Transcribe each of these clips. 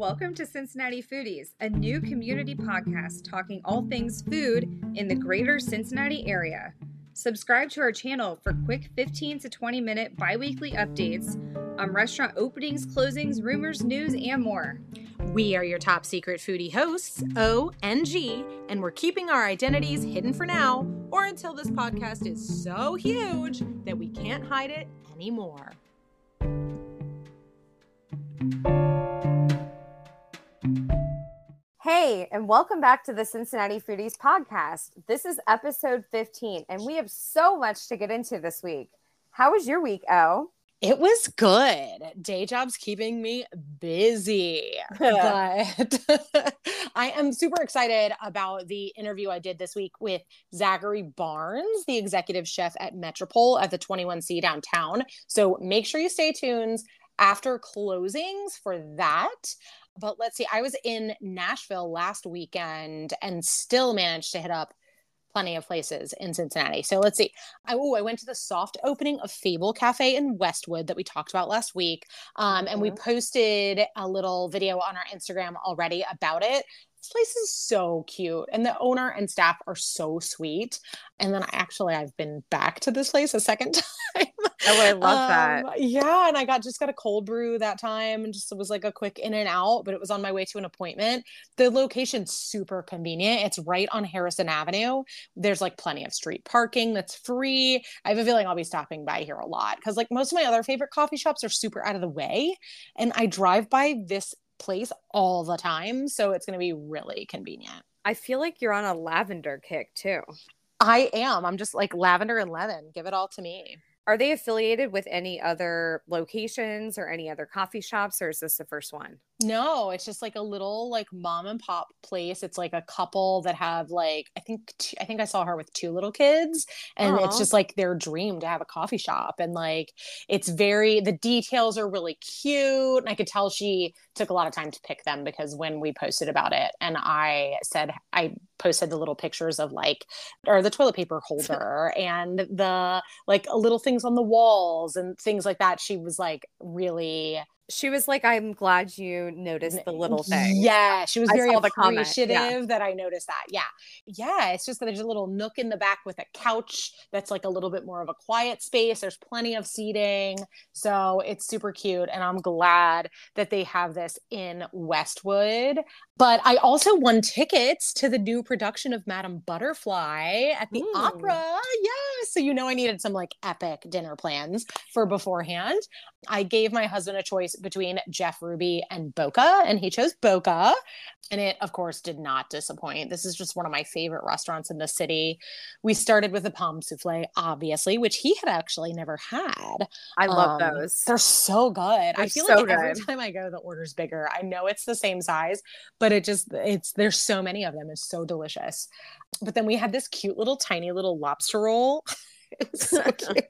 Welcome to Cincinnati Foodies, a new community podcast talking all things food in the greater Cincinnati area. Subscribe to our channel for quick 15 to 20 minute bi weekly updates on restaurant openings, closings, rumors, news, and more. We are your top secret foodie hosts, O and G, and we're keeping our identities hidden for now or until this podcast is so huge that we can't hide it anymore. Hey, and welcome back to the Cincinnati Foodies podcast. This is episode 15, and we have so much to get into this week. How was your week, O? It was good. Day job's keeping me busy. but I am super excited about the interview I did this week with Zachary Barnes, the executive chef at Metropole at the 21C downtown. So make sure you stay tuned after closings for that. But let's see, I was in Nashville last weekend and still managed to hit up plenty of places in Cincinnati. So let's see. I, oh, I went to the soft opening of Fable Cafe in Westwood that we talked about last week. Um, and we mm-hmm. posted a little video on our Instagram already about it this place is so cute and the owner and staff are so sweet and then I actually i've been back to this place a second time oh i love um, that yeah and i got just got a cold brew that time and just it was like a quick in and out but it was on my way to an appointment the location's super convenient it's right on harrison avenue there's like plenty of street parking that's free i have a feeling i'll be stopping by here a lot because like most of my other favorite coffee shops are super out of the way and i drive by this place all the time. So it's going to be really convenient. I feel like you're on a lavender kick too. I am. I'm just like lavender and lemon. Give it all to me. Are they affiliated with any other locations or any other coffee shops, or is this the first one? No, it's just like a little like mom and pop place. It's like a couple that have like I think two, I think I saw her with two little kids, and Aww. it's just like their dream to have a coffee shop. And like it's very the details are really cute, and I could tell she took a lot of time to pick them because when we posted about it, and I said I posted the little pictures of like or the toilet paper holder and the like little things on the walls and things like that she was like really she was like, I'm glad you noticed the little thing. Yeah. She was very appreciative yeah. that I noticed that. Yeah. Yeah. It's just that there's a little nook in the back with a couch that's like a little bit more of a quiet space. There's plenty of seating. So it's super cute. And I'm glad that they have this in Westwood. But I also won tickets to the new production of Madame Butterfly at the opera. Yeah. So you know I needed some like epic dinner plans for beforehand. I gave my husband a choice between Jeff Ruby and Boca, and he chose Boca. And it, of course, did not disappoint. This is just one of my favorite restaurants in the city. We started with a pomme souffle, obviously, which he had actually never had. I love um, those. They're so good. They're I feel so like good. every time I go, the order's bigger. I know it's the same size, but it just, it's, there's so many of them. It's so delicious. But then we had this cute little tiny little lobster roll. it was so cute.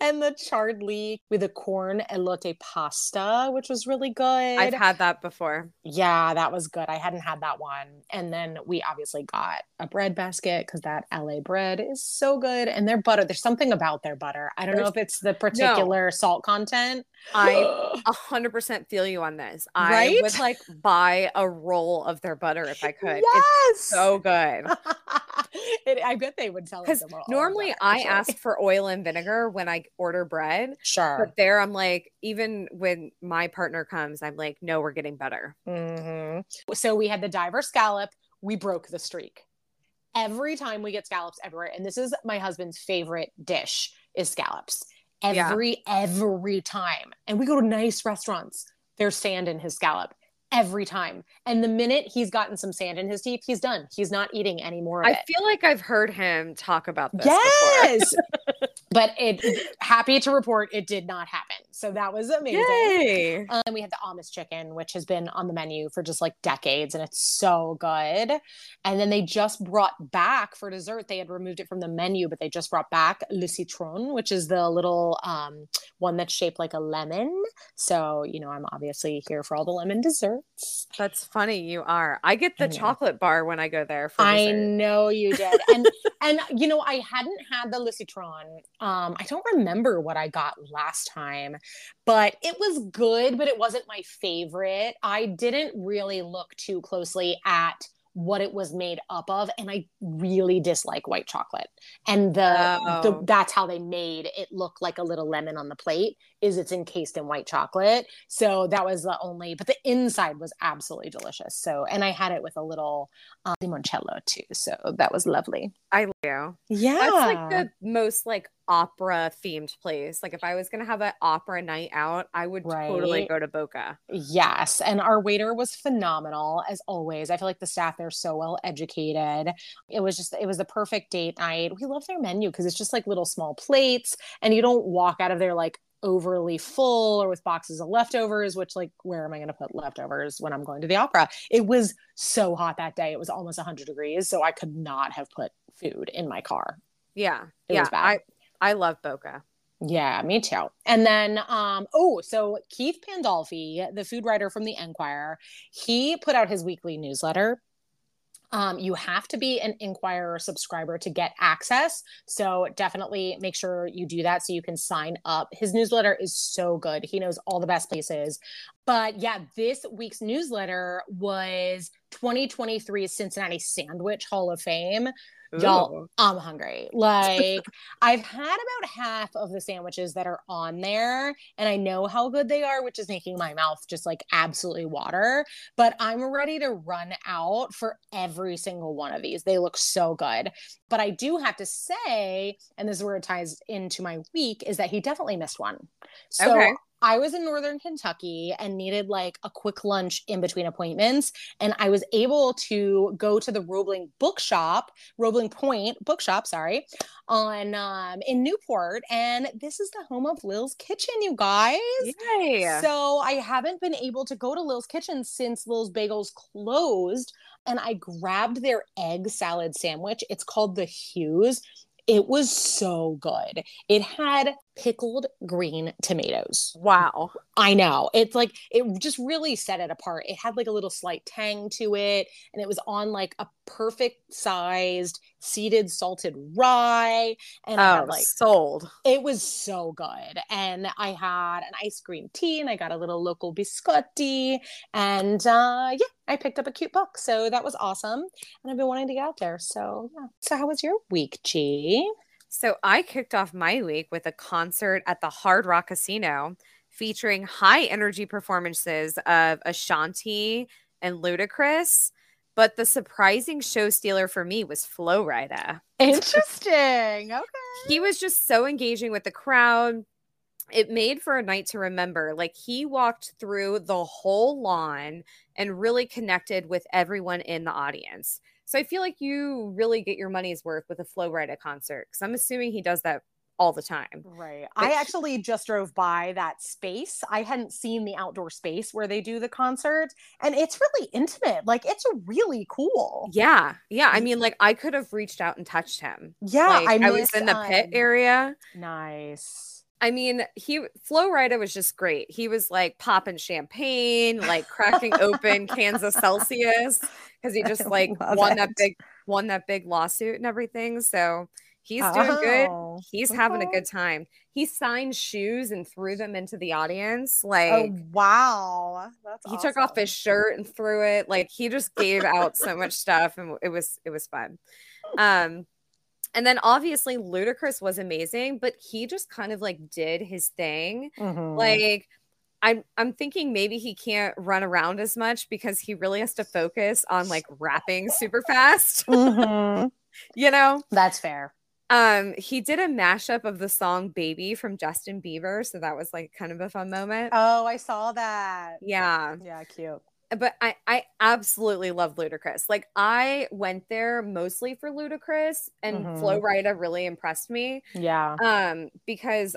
and the charred leek with the corn elote pasta, which was really good. I've had that before. Yeah, that was good. I hadn't had that one. And then we obviously got a bread basket because that LA bread is so good. And their butter, there's something about their butter. I don't there's, know if it's the particular no. salt content. I hundred percent feel you on this. Right? I would like buy a roll of their butter if I could. Yes, it's so good. it, I bet they would sell it. Normally, I ask for oil and vinegar when I order bread. Sure. But there, I'm like, even when my partner comes, I'm like, no, we're getting better. Mm-hmm. So we had the diver scallop. We broke the streak. Every time we get scallops everywhere, and this is my husband's favorite dish is scallops. Every yeah. every time, and we go to nice restaurants. There's sand in his scallop every time. And the minute he's gotten some sand in his teeth, he's done. He's not eating any more I it. feel like I've heard him talk about this. Yes. but it happy to report it did not happen. So that was amazing. Um, we had the Amish chicken, which has been on the menu for just like decades and it's so good. And then they just brought back for dessert, they had removed it from the menu, but they just brought back le citron, which is the little um, one that's shaped like a lemon. So, you know, I'm obviously here for all the lemon desserts. That's funny. You are. I get the I chocolate bar when I go there. For I know you did. And and you know, I hadn't had the Le Citron. Um, I don't remember what I got last time, but it was good, but it wasn't my favorite. I didn't really look too closely at what it was made up of and i really dislike white chocolate and the, oh. the, that's how they made it look like a little lemon on the plate is it's encased in white chocolate so that was the only but the inside was absolutely delicious so and i had it with a little um, limoncello too so that was lovely i do yeah that's like the most like opera themed place. Like if I was going to have an opera night out, I would right. totally go to Boca. Yes, and our waiter was phenomenal as always. I feel like the staff there so well educated. It was just it was the perfect date night. We love their menu because it's just like little small plates and you don't walk out of there like overly full or with boxes of leftovers which like where am i going to put leftovers when i'm going to the opera it was so hot that day it was almost 100 degrees so i could not have put food in my car yeah it yeah i I love Boca. Yeah, me too. And then, um, oh, so Keith Pandolfi, the food writer from the Enquirer, he put out his weekly newsletter. Um, you have to be an Enquirer subscriber to get access. So definitely make sure you do that so you can sign up. His newsletter is so good. He knows all the best places. But yeah, this week's newsletter was 2023 Cincinnati Sandwich Hall of Fame. Ooh. Y'all, I'm hungry. Like, I've had about half of the sandwiches that are on there, and I know how good they are, which is making my mouth just like absolutely water. But I'm ready to run out for every single one of these. They look so good. But I do have to say, and this is where it ties into my week, is that he definitely missed one. So okay. I was in Northern Kentucky and needed like a quick lunch in between appointments. And I was able to go to the Roebling bookshop, Roebling Point bookshop, sorry, on um, in Newport. And this is the home of Lil's Kitchen, you guys. Yay. So I haven't been able to go to Lil's Kitchen since Lil's Bagels closed. And I grabbed their egg salad sandwich. It's called the Hughes. It was so good. It had pickled green tomatoes. Wow. I know. It's like it just really set it apart. It had like a little slight tang to it and it was on like a perfect sized seeded salted rye and oh, like sold. It was so good. And I had an ice cream tea and I got a little local biscotti and uh yeah, I picked up a cute book. So that was awesome. And I've been wanting to get out there. So yeah. So how was your week, G? So I kicked off my week with a concert at the Hard Rock Casino featuring high energy performances of Ashanti and Ludacris. But the surprising show stealer for me was Flo Rida. Interesting. Okay. He was just so engaging with the crowd. It made for a night to remember. Like he walked through the whole lawn and really connected with everyone in the audience. So I feel like you really get your money's worth with a Flo Rida concert because I'm assuming he does that all the time. Right. But I actually just drove by that space. I hadn't seen the outdoor space where they do the concert, and it's really intimate. Like it's really cool. Yeah. Yeah. I mean, like I could have reached out and touched him. Yeah. Like, I, I was in the pit um, area. Nice. I mean, he Flo Rida was just great. He was like popping champagne, like cracking open cans of Celsius because he just like won it. that big won that big lawsuit and everything. So he's doing oh, good. He's okay. having a good time. He signed shoes and threw them into the audience. Oh, like, oh wow, That's he awesome. took off his shirt and threw it. Like he just gave out so much stuff, and it was it was fun. Um and then obviously Ludacris was amazing, but he just kind of like did his thing. Mm-hmm. Like I'm I'm thinking maybe he can't run around as much because he really has to focus on like rapping super fast. Mm-hmm. you know? That's fair. Um, he did a mashup of the song Baby from Justin Bieber, so that was like kind of a fun moment. Oh, I saw that. Yeah. Yeah, cute but I, I absolutely love Ludacris. Like I went there mostly for Ludacris and mm-hmm. Flo Rida really impressed me. Yeah. Um, because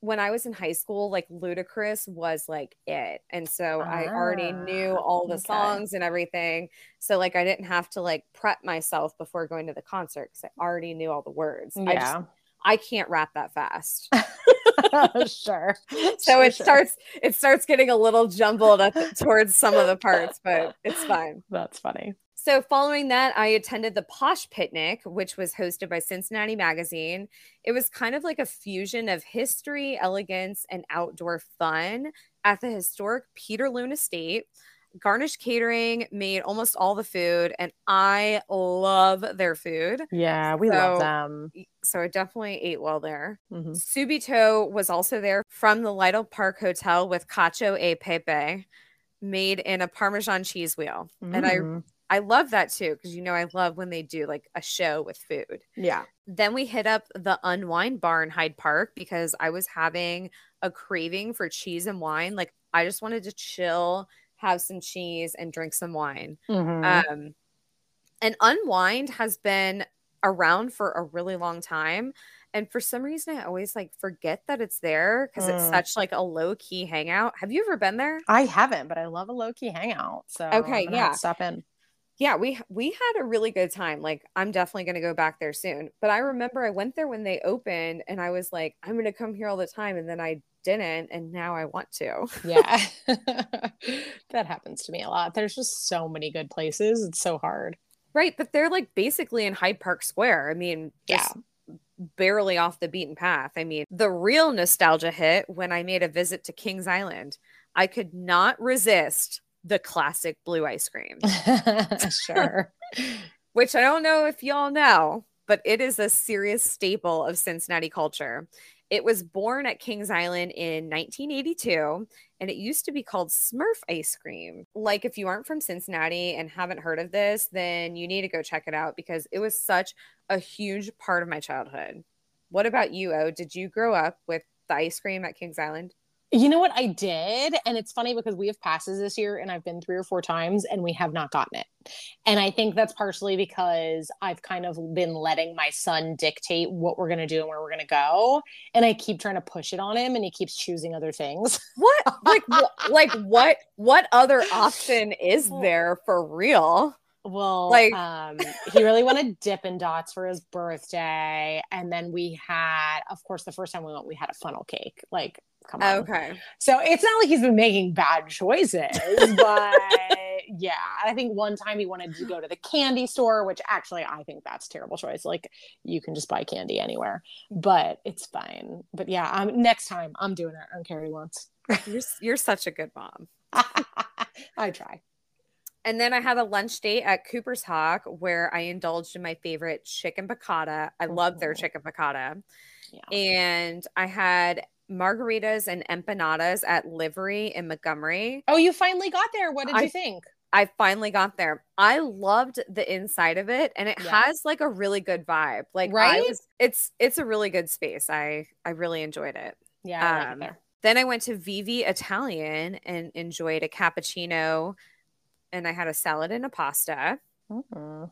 when I was in high school, like Ludacris was like it. And so ah, I already knew ah, all the okay. songs and everything. So like I didn't have to like prep myself before going to the concert because I already knew all the words. Yeah. I just I can't rap that fast. sure. So sure, it sure. starts it starts getting a little jumbled the, towards some of the parts, but it's fine. That's funny. So, following that, I attended the Posh Picnic, which was hosted by Cincinnati Magazine. It was kind of like a fusion of history, elegance, and outdoor fun at the historic Peter Peterloon Estate. Garnish Catering made almost all the food, and I love their food. Yeah, we So- love them. So, I definitely ate well there. Mhm. Subito was also there from the Lytle Park Hotel with cacio e pepe made in a Parmesan cheese wheel. And I Mm. I love that too because you know I love when they do like a show with food. yeah. Then we hit up the Unwind Bar in Hyde Park because I was having a craving for cheese and wine. Like I just wanted to chill, have some cheese, and drink some wine. Mhm. Um, and Unwind has been around for a really long time. And for some reason, I always like forget that it's there because it's Mm. such like a low key hangout. Have you ever been there? I haven't, but I love a low key hangout. So Okay, I'm gonna have to yeah. stop in. Yeah, we we had a really good time. Like I'm definitely going to go back there soon. But I remember I went there when they opened and I was like I'm going to come here all the time and then I didn't and now I want to. Yeah, that happens to me a lot. There's just so many good places. It's so hard. Right, but they're like basically in Hyde Park Square. I mean, yeah. barely off the beaten path. I mean, the real nostalgia hit when I made a visit to Kings Island. I could not resist the classic blue ice cream, sure. which I don't know if y'all know, but it is a serious staple of Cincinnati culture. It was born at Kings Island in 1982 and it used to be called Smurf ice cream. Like, if you aren't from Cincinnati and haven't heard of this, then you need to go check it out because it was such a huge part of my childhood. What about you, O? Did you grow up with the ice cream at Kings Island? You know what I did? And it's funny because we have passes this year and I've been three or four times and we have not gotten it. And I think that's partially because I've kind of been letting my son dictate what we're going to do and where we're going to go. And I keep trying to push it on him and he keeps choosing other things. What? Like, wh- like what? What other option is there for real? Well, Like- um, he really wanted Dippin' Dots for his birthday. And then we had, of course, the first time we went, we had a funnel cake. Like, come on. Okay. So it's not like he's been making bad choices, but yeah, I think one time he wanted to go to the candy store, which actually I think that's a terrible choice. Like you can just buy candy anywhere, but it's fine. But yeah, um, next time I'm doing it. I don't care what wants. You're you're such a good mom. I try. And then I had a lunch date at Cooper's Hawk where I indulged in my favorite chicken piccata. I love their Mhm. chicken piccata. Yeah. And I had margaritas and empanadas at Livery in Montgomery. Oh, you finally got there. What did I- you think? I finally got there. I loved the inside of it and it Yeah. has like a really good vibe. Like I Right? was it's it's a really good space. I I really enjoyed it. Yeah, I like Um, it there. Then I went to VV Italian and enjoyed a cappuccino and I had a salad and a pasta. Mhm.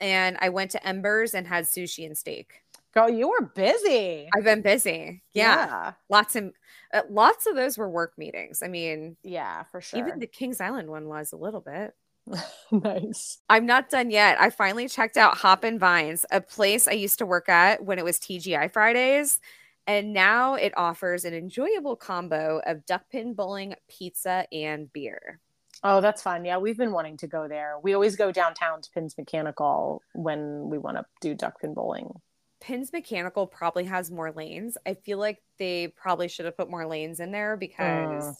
And I went to Embers and had sushi and steak. Girl, you were busy. I've been busy. Yeah. yeah, Lots of uh, lots of those were work meetings. I mean, Yeah, for sure. even the Kings Island one was a little bit. nice. I'm not done yet. I finally checked out Hop and Vines, a place I used to work at when it was TGI Fridays. And now it offers an enjoyable combo of duck pin bowling, pizza, and beer. Oh, that's fun. Yeah, we've been wanting to go there. We always go downtown to Pins Mechanical when we want to do duck pin bowling. Pins Mechanical probably has more lanes. I feel like they probably should have put more lanes in there because mm.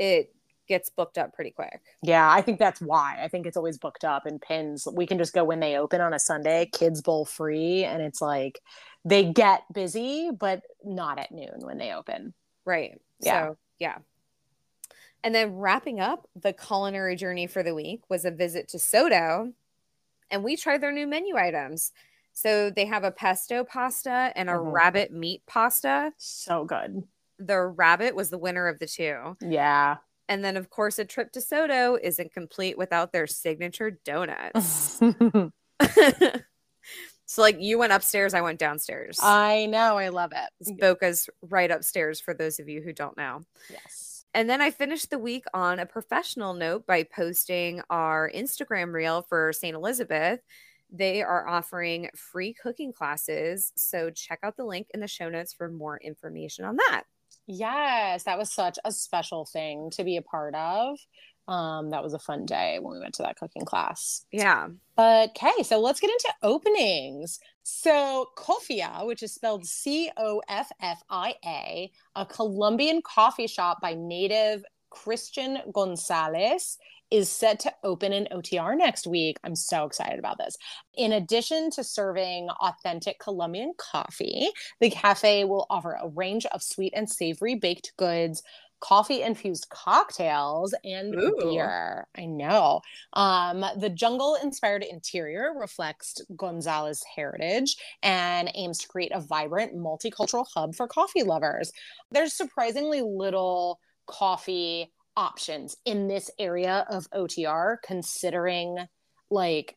it gets booked up pretty quick. Yeah, I think that's why. I think it's always booked up and pins. We can just go when they open on a Sunday, kids bowl free, and it's like they get busy, but not at noon when they open. Right. Yeah. So, yeah. And then wrapping up the culinary journey for the week was a visit to Sotto, and we tried their new menu items. So they have a pesto pasta and a Mhm. rabbit meat pasta. So good. The rabbit was the winner of the two. Yeah. And then, of course, a trip to Sotto isn't complete without their signature donuts. so, like, you went upstairs, I went downstairs. I know. I love it. Boca's right upstairs for those of you who don't know. Yes. And then I finished the week on a professional note by posting our Instagram reel for St. Elizabeth. They are offering free cooking classes. So check out the link in the show notes for more information on that. Yes, that was such a special thing to be a part of. Um, that was a fun day when we went to that cooking class. Yeah. But okay, so let's get into openings. So Coffia, which is spelled C O F F I A, a Colombian coffee shop by native Christian Gonzalez, is set to open in OTR next week. I'm so excited about this. In addition to serving authentic Colombian coffee, the cafe will offer a range of sweet and savory baked goods, coffee infused cocktails and Ooh. beer. I know. Um, the jungle inspired interior reflects Gonzalez heritage and aims to create a vibrant multicultural hub for coffee lovers. There's surprisingly little coffee options in this area of OTR considering like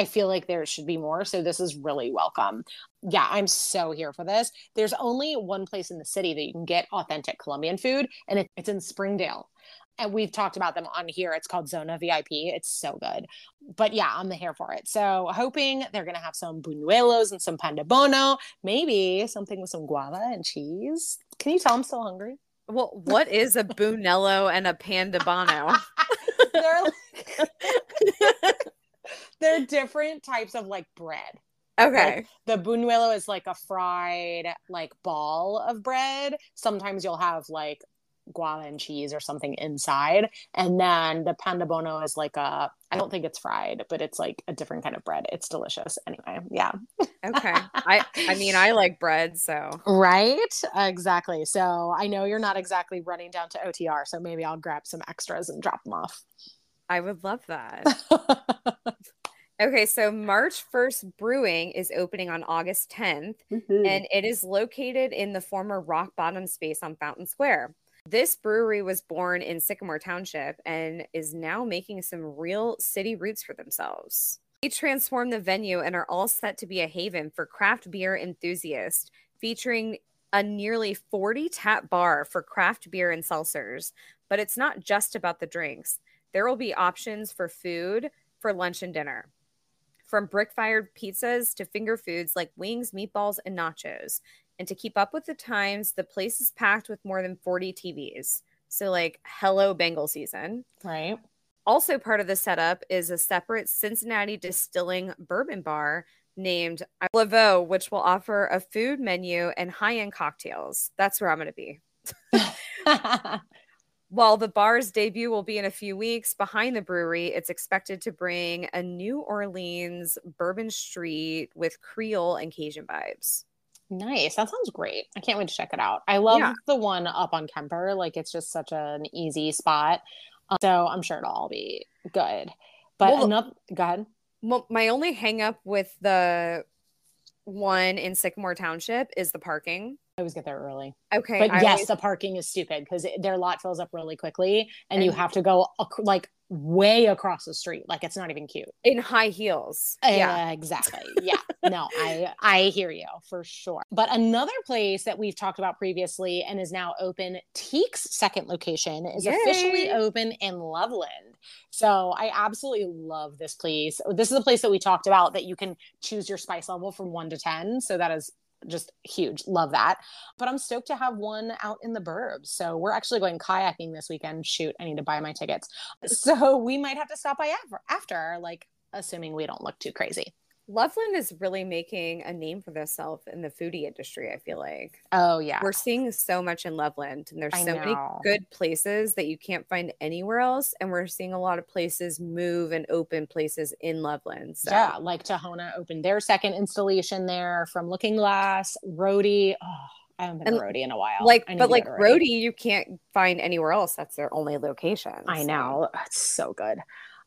I feel like there should be more. So this is really welcome. Yeah, I'm so here for this. There's only one place in the city that you can get authentic Colombian food, and it's in Springdale. And we've talked about them on here. It's called Zona VIP. It's so good. But yeah, I'm the here for it. So hoping they're gonna have some buñuelos and some pan de bono, maybe something with some guava and cheese. Can you tell I'm still hungry? Well, what is a Buñuelo and a Pan de bono? they're like, they're different types of like bread. Okay. Like, the buñuelo is like a fried like ball of bread. Sometimes you'll have like guava and cheese or something inside, and then the pan de bono is like a I don't think it's fried, but it's like a different kind of bread. It's delicious. Anyway, yeah. okay. I I mean I like bread, so Right? Exactly. So I know you're not exactly running down to OTR, so maybe I'll grab some extras and drop them off. I would love that. Okay, so March 1st Brewing is opening on August 10th, mm-hmm. and it is located in the former Rock Bottom space on Fountain Square. This brewery was born in Sycamore Township and is now making some real city roots for themselves. They transformed the venue and are all set to be a haven for craft beer enthusiasts, featuring a nearly 40 tap bar for craft beer and seltzers. But it's not just about the drinks, there will be options for food for lunch and dinner. From brick fired pizzas to finger foods like wings, meatballs, and nachos. And to keep up with the times, the place is packed with more than 40 TVs. So, like, hello, Bengal season. Right. Also, part of the setup is a separate Cincinnati distilling bourbon bar named Laveau, which will offer a food menu and high end cocktails. That's where I'm going to be. While the bar's debut will be in a few weeks behind the brewery, it's expected to bring a New Orleans Bourbon Street with Creole and Cajun vibes. Nice. That sounds great. I can't wait to check it out. I love Yeah. the one up on Kemper. Like it's just such an easy spot. Um, so I'm sure it'll all be good. But Well, another go ahead. Well, my only hang up with the one in Sycamore Township is the parking. I always get there early. Okay. But I yes, always- the parking is stupid because their lot fills up really quickly and, you have to go ac- like way across the street. Like it's not even cute. in high heels. Yeah. Yeah, exactly. Yeah. no, I I hear you for sure. But another place that we've talked about previously and is now open, Teak's second location is officially open in Loveland. So I absolutely love this place. This is a place that we talked about that you can choose your spice level from 1 to 10. So that is just huge. Love that. But I'm stoked to have one out in the burbs. So we're actually going kayaking this weekend. Shoot, I need to buy my tickets. So we might have to stop by after, after like assuming we don't look too crazy. Loveland is really making a name for themselves in the foodie industry, I feel like. Oh yeah. We're seeing so much in Loveland, and there's I so many good places that you can't find anywhere else. And we're seeing a lot of places move and open places in Loveland. So Yeah, like Tahona opened their second installation there from Looking Glass, Rhodey. Oh, I haven't been And, Rhodey in a while. like, but like Rhodey, you can't find anywhere else. That's their only location. I so. know. It's so good.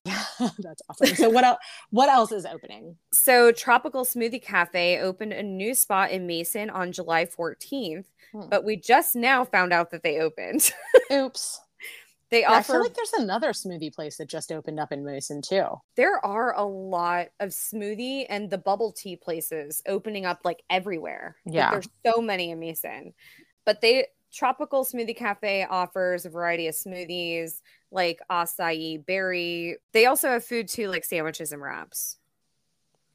Yeah, that's awesome. So what else what else is opening? So, Tropical Smoothie Cafe opened a new spot in Mason on July 14th, Hmm. but we just now found out that they opened. Oops. they Yeah, I feel like there's another smoothie place that just opened up in Mason too. there are a lot of smoothie and the bubble tea places opening up like everywhere. Like, Yeah. there's so many in Mason, but they, Tropical Smoothie Cafe offers a variety of smoothies like acai berry. They also have food too, like sandwiches and wraps.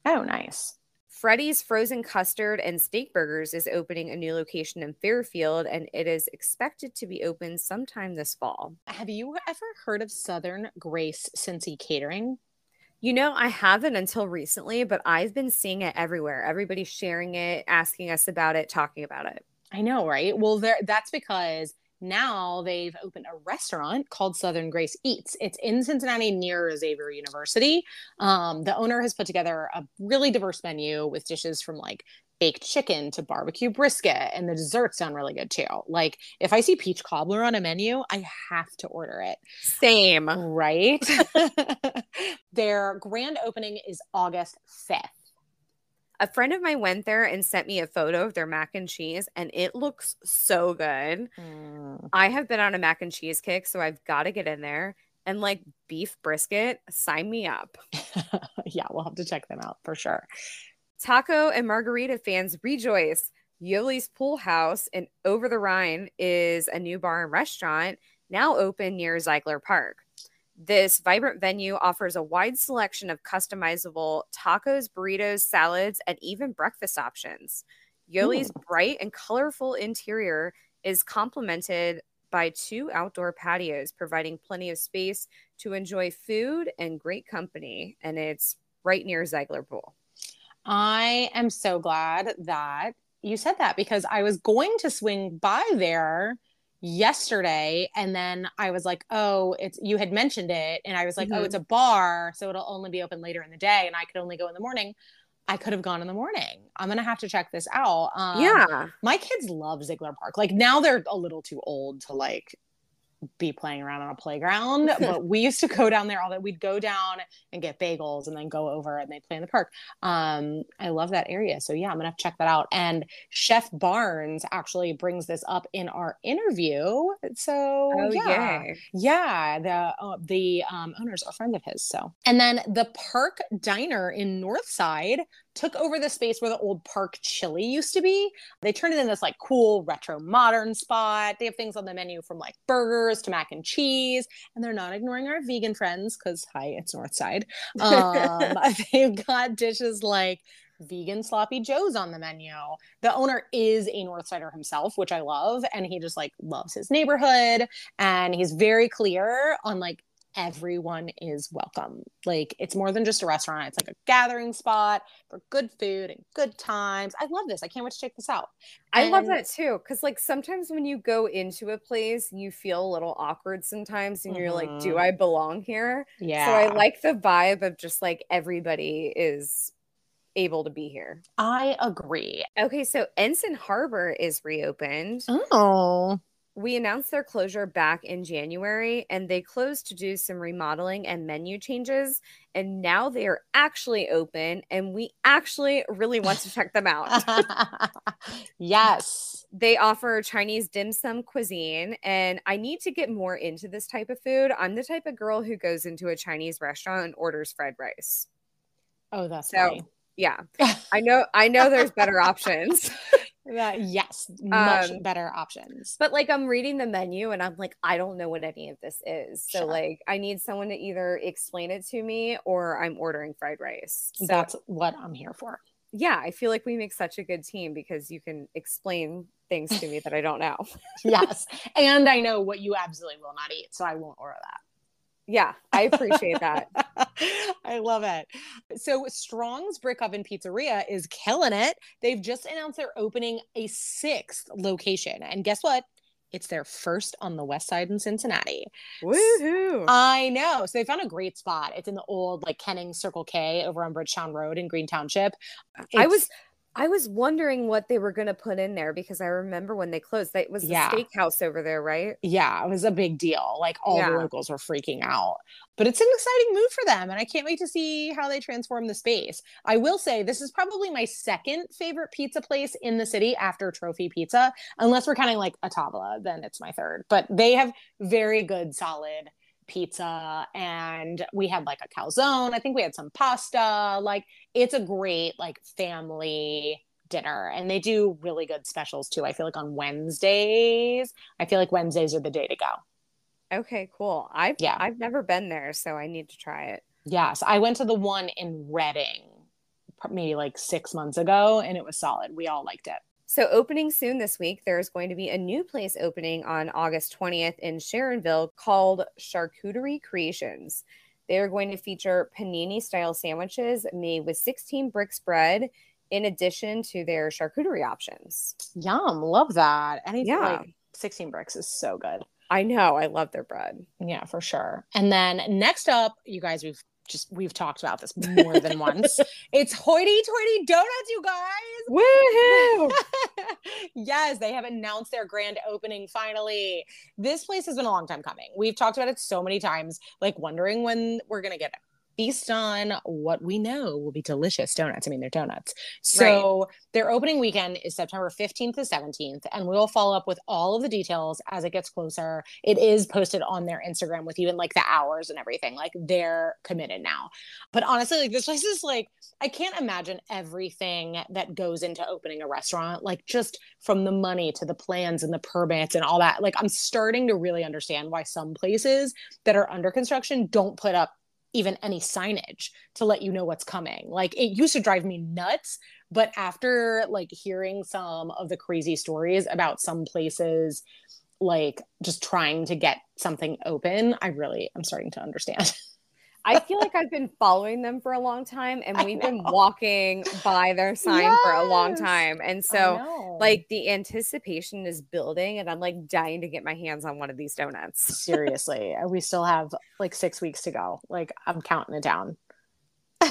Oh, nice. Freddy's Frozen Custard and Steak Burgers is opening a new location in Fairfield and it is expected to be open sometime this fall. Have you ever heard of Southern Grace Cincy Catering? You know, I haven't until recently, but I've been seeing it everywhere. Everybody's sharing it, asking us about it, talking about it. I know, right? Well, there that's because now they've opened a restaurant called Southern Grace Eats. It's in Cincinnati near Xavier University. Um, the owner has put together a really diverse menu with dishes from like baked chicken to barbecue brisket, and the desserts sound really good too. Like if I see peach cobbler on a menu, I have to order it. Same. Right? Their grand opening is August 5th. A friend of mine went there and sent me a photo of their mac and cheese, and it looks so good. Mm. I have been on a mac and cheese kick, so I've got to get in there. And like beef brisket, sign me up. yeah, we'll have to check them out for sure. Taco and margarita fans rejoice. Yoli's Pool House in Over the Rhine is a new bar and restaurant now open near Ziegler Park. This vibrant venue offers a wide selection of customizable tacos, burritos, salads, and even breakfast options. Yoli's bright and colorful interior is complemented by two outdoor patios, providing plenty of space to enjoy food and great company. And it's right near Ziegler Pool. I am so glad that you said that because I was going to swing by there yesterday and then I was like, "Oh, it's you had mentioned it." And I was like, "Oh, Mhm. it's a bar, so it'll only be open later in the day and I could only go in the morning." I could have gone in the morning. I'm to have to check this out. Um, yeah. my kids love Ziegler Park. Like now they're a little too old to like be playing around on a playground, but we used to go down there all that. We'd go down and get bagels and then go over and they play in the park. Um, I love that area. So yeah, I'm gonna check that out. And Chef Barnes actually brings this up in our interview. So Oh, yeah. yay. Yeah, the uh, the um, owner's a friend of his. So, and then the Park Diner in Northside took over the space where the old Park Chili used to be. They turned it in this like cool retro modern spot. They have things on the menu from like burgers to mac and cheese, and they're not ignoring our vegan friends because hi, it's Northside. Um, they've got dishes like vegan sloppy joes on the menu the owner is a northsider himself which i love and he just like loves his neighborhood and he's very clear on like everyone is welcome like it's more than just a restaurant it's like a gathering spot for good food and good times i love this i can't wait to check this out I love that too. Cause like sometimes when you go into a place, you feel a little awkward sometimes and you're like, do Mhm. I belong here? yeah So I like the vibe of just like everybody is able to be here. i agree Okay, so Ensign Harbor is reopened. oh We announced their closure back in January and they closed to do some remodeling and menu changes. And now they are actually open and we actually really want to check them out. yes they offer Chinese dim sum cuisine, and I need to get more into this type of food. I'm the type of girl who goes into a Chinese restaurant and orders fried rice. oh that's So, funny. Yeah, I know. I know there's better options, That- yes much Um, better options but like I'm reading the menu and I'm like, I don't know what any of this is. So Sure. like, I need someone to either explain it to me or I'm ordering fried rice. So that's what i'm here for yeah, I feel like we make such a good team because you can explain things to me that I don't know. yes and i know what you absolutely will not eat so i won't order that Yeah, I appreciate that. I love it. So Strong's Brick Oven Pizzeria is killing it. They've just announced they're opening a sixth location. And guess what? It's their first on the west side in Cincinnati. Woohoo! I know. So they found a great spot. It's in the old like Kenning Circle K over on Bridgetown Road in Green Township. I was I was wondering what they were going to put in there because I remember when they closed. That was the Yeah. steakhouse over there, right? yeah, it was a big deal. Like all Yeah. the locals were freaking out. But it's an exciting move for them. And I can't wait to see how they transform the space. I will say this is probably my second favorite pizza place in the city after Trophy Pizza. Unless we're counting like a Tavola, then it's my third. But they have very good, solid pizza. And we had like a calzone. I think we had some pasta. Like it's a great like family dinner and they do really good specials too i feel like on wednesdays i feel like wednesdays are the day to go Okay, cool. I've Yeah. I've never been there, so I need to try it. yes i went to the one in reading maybe like six months ago, and it was solid. We all liked it. So, opening soon this week, there's going to be a new place opening on August 20th in Sharonville called Charcuterie Creations. They are going to feature panini style sandwiches made with 16 bricks bread, in addition to their charcuterie options. Yum, love that. Anything Yeah. like 16 bricks is so good. I know, I love their bread. Yeah, for sure. And then next up, you guys, we've just we've talked about this more than once. It's hoity toity donuts, you guys. Woohoo! yes, they have announced their grand opening finally. This place has been a long time coming. We've talked about it so many times, like wondering when we're gonna get it. Feast on what we know will be delicious donuts. I mean, they're donuts. So their opening weekend is September 15th to 17th, and we will follow up with all of the details as it gets closer. It is posted on their Instagram with even like the hours and everything. Like they're committed now. But honestly, like this place is like, I can't imagine everything that goes into opening a restaurant, like just from the money to the plans and the permits and all that. Like I'm starting to really understand why some places that are under construction don't put up even any signage to let you know what's coming. Like it used to drive me nuts, but after like hearing some of the crazy stories about some places like just trying to get something open, I really am starting to understand. I feel like I've been following them for a long time and we've been walking by their sign for a long time. And so, like, the anticipation is building, and I'm like dying to get my hands on one of these donuts. seriously, uh, we still have like 6 weeks to go. Like I'm counting it down.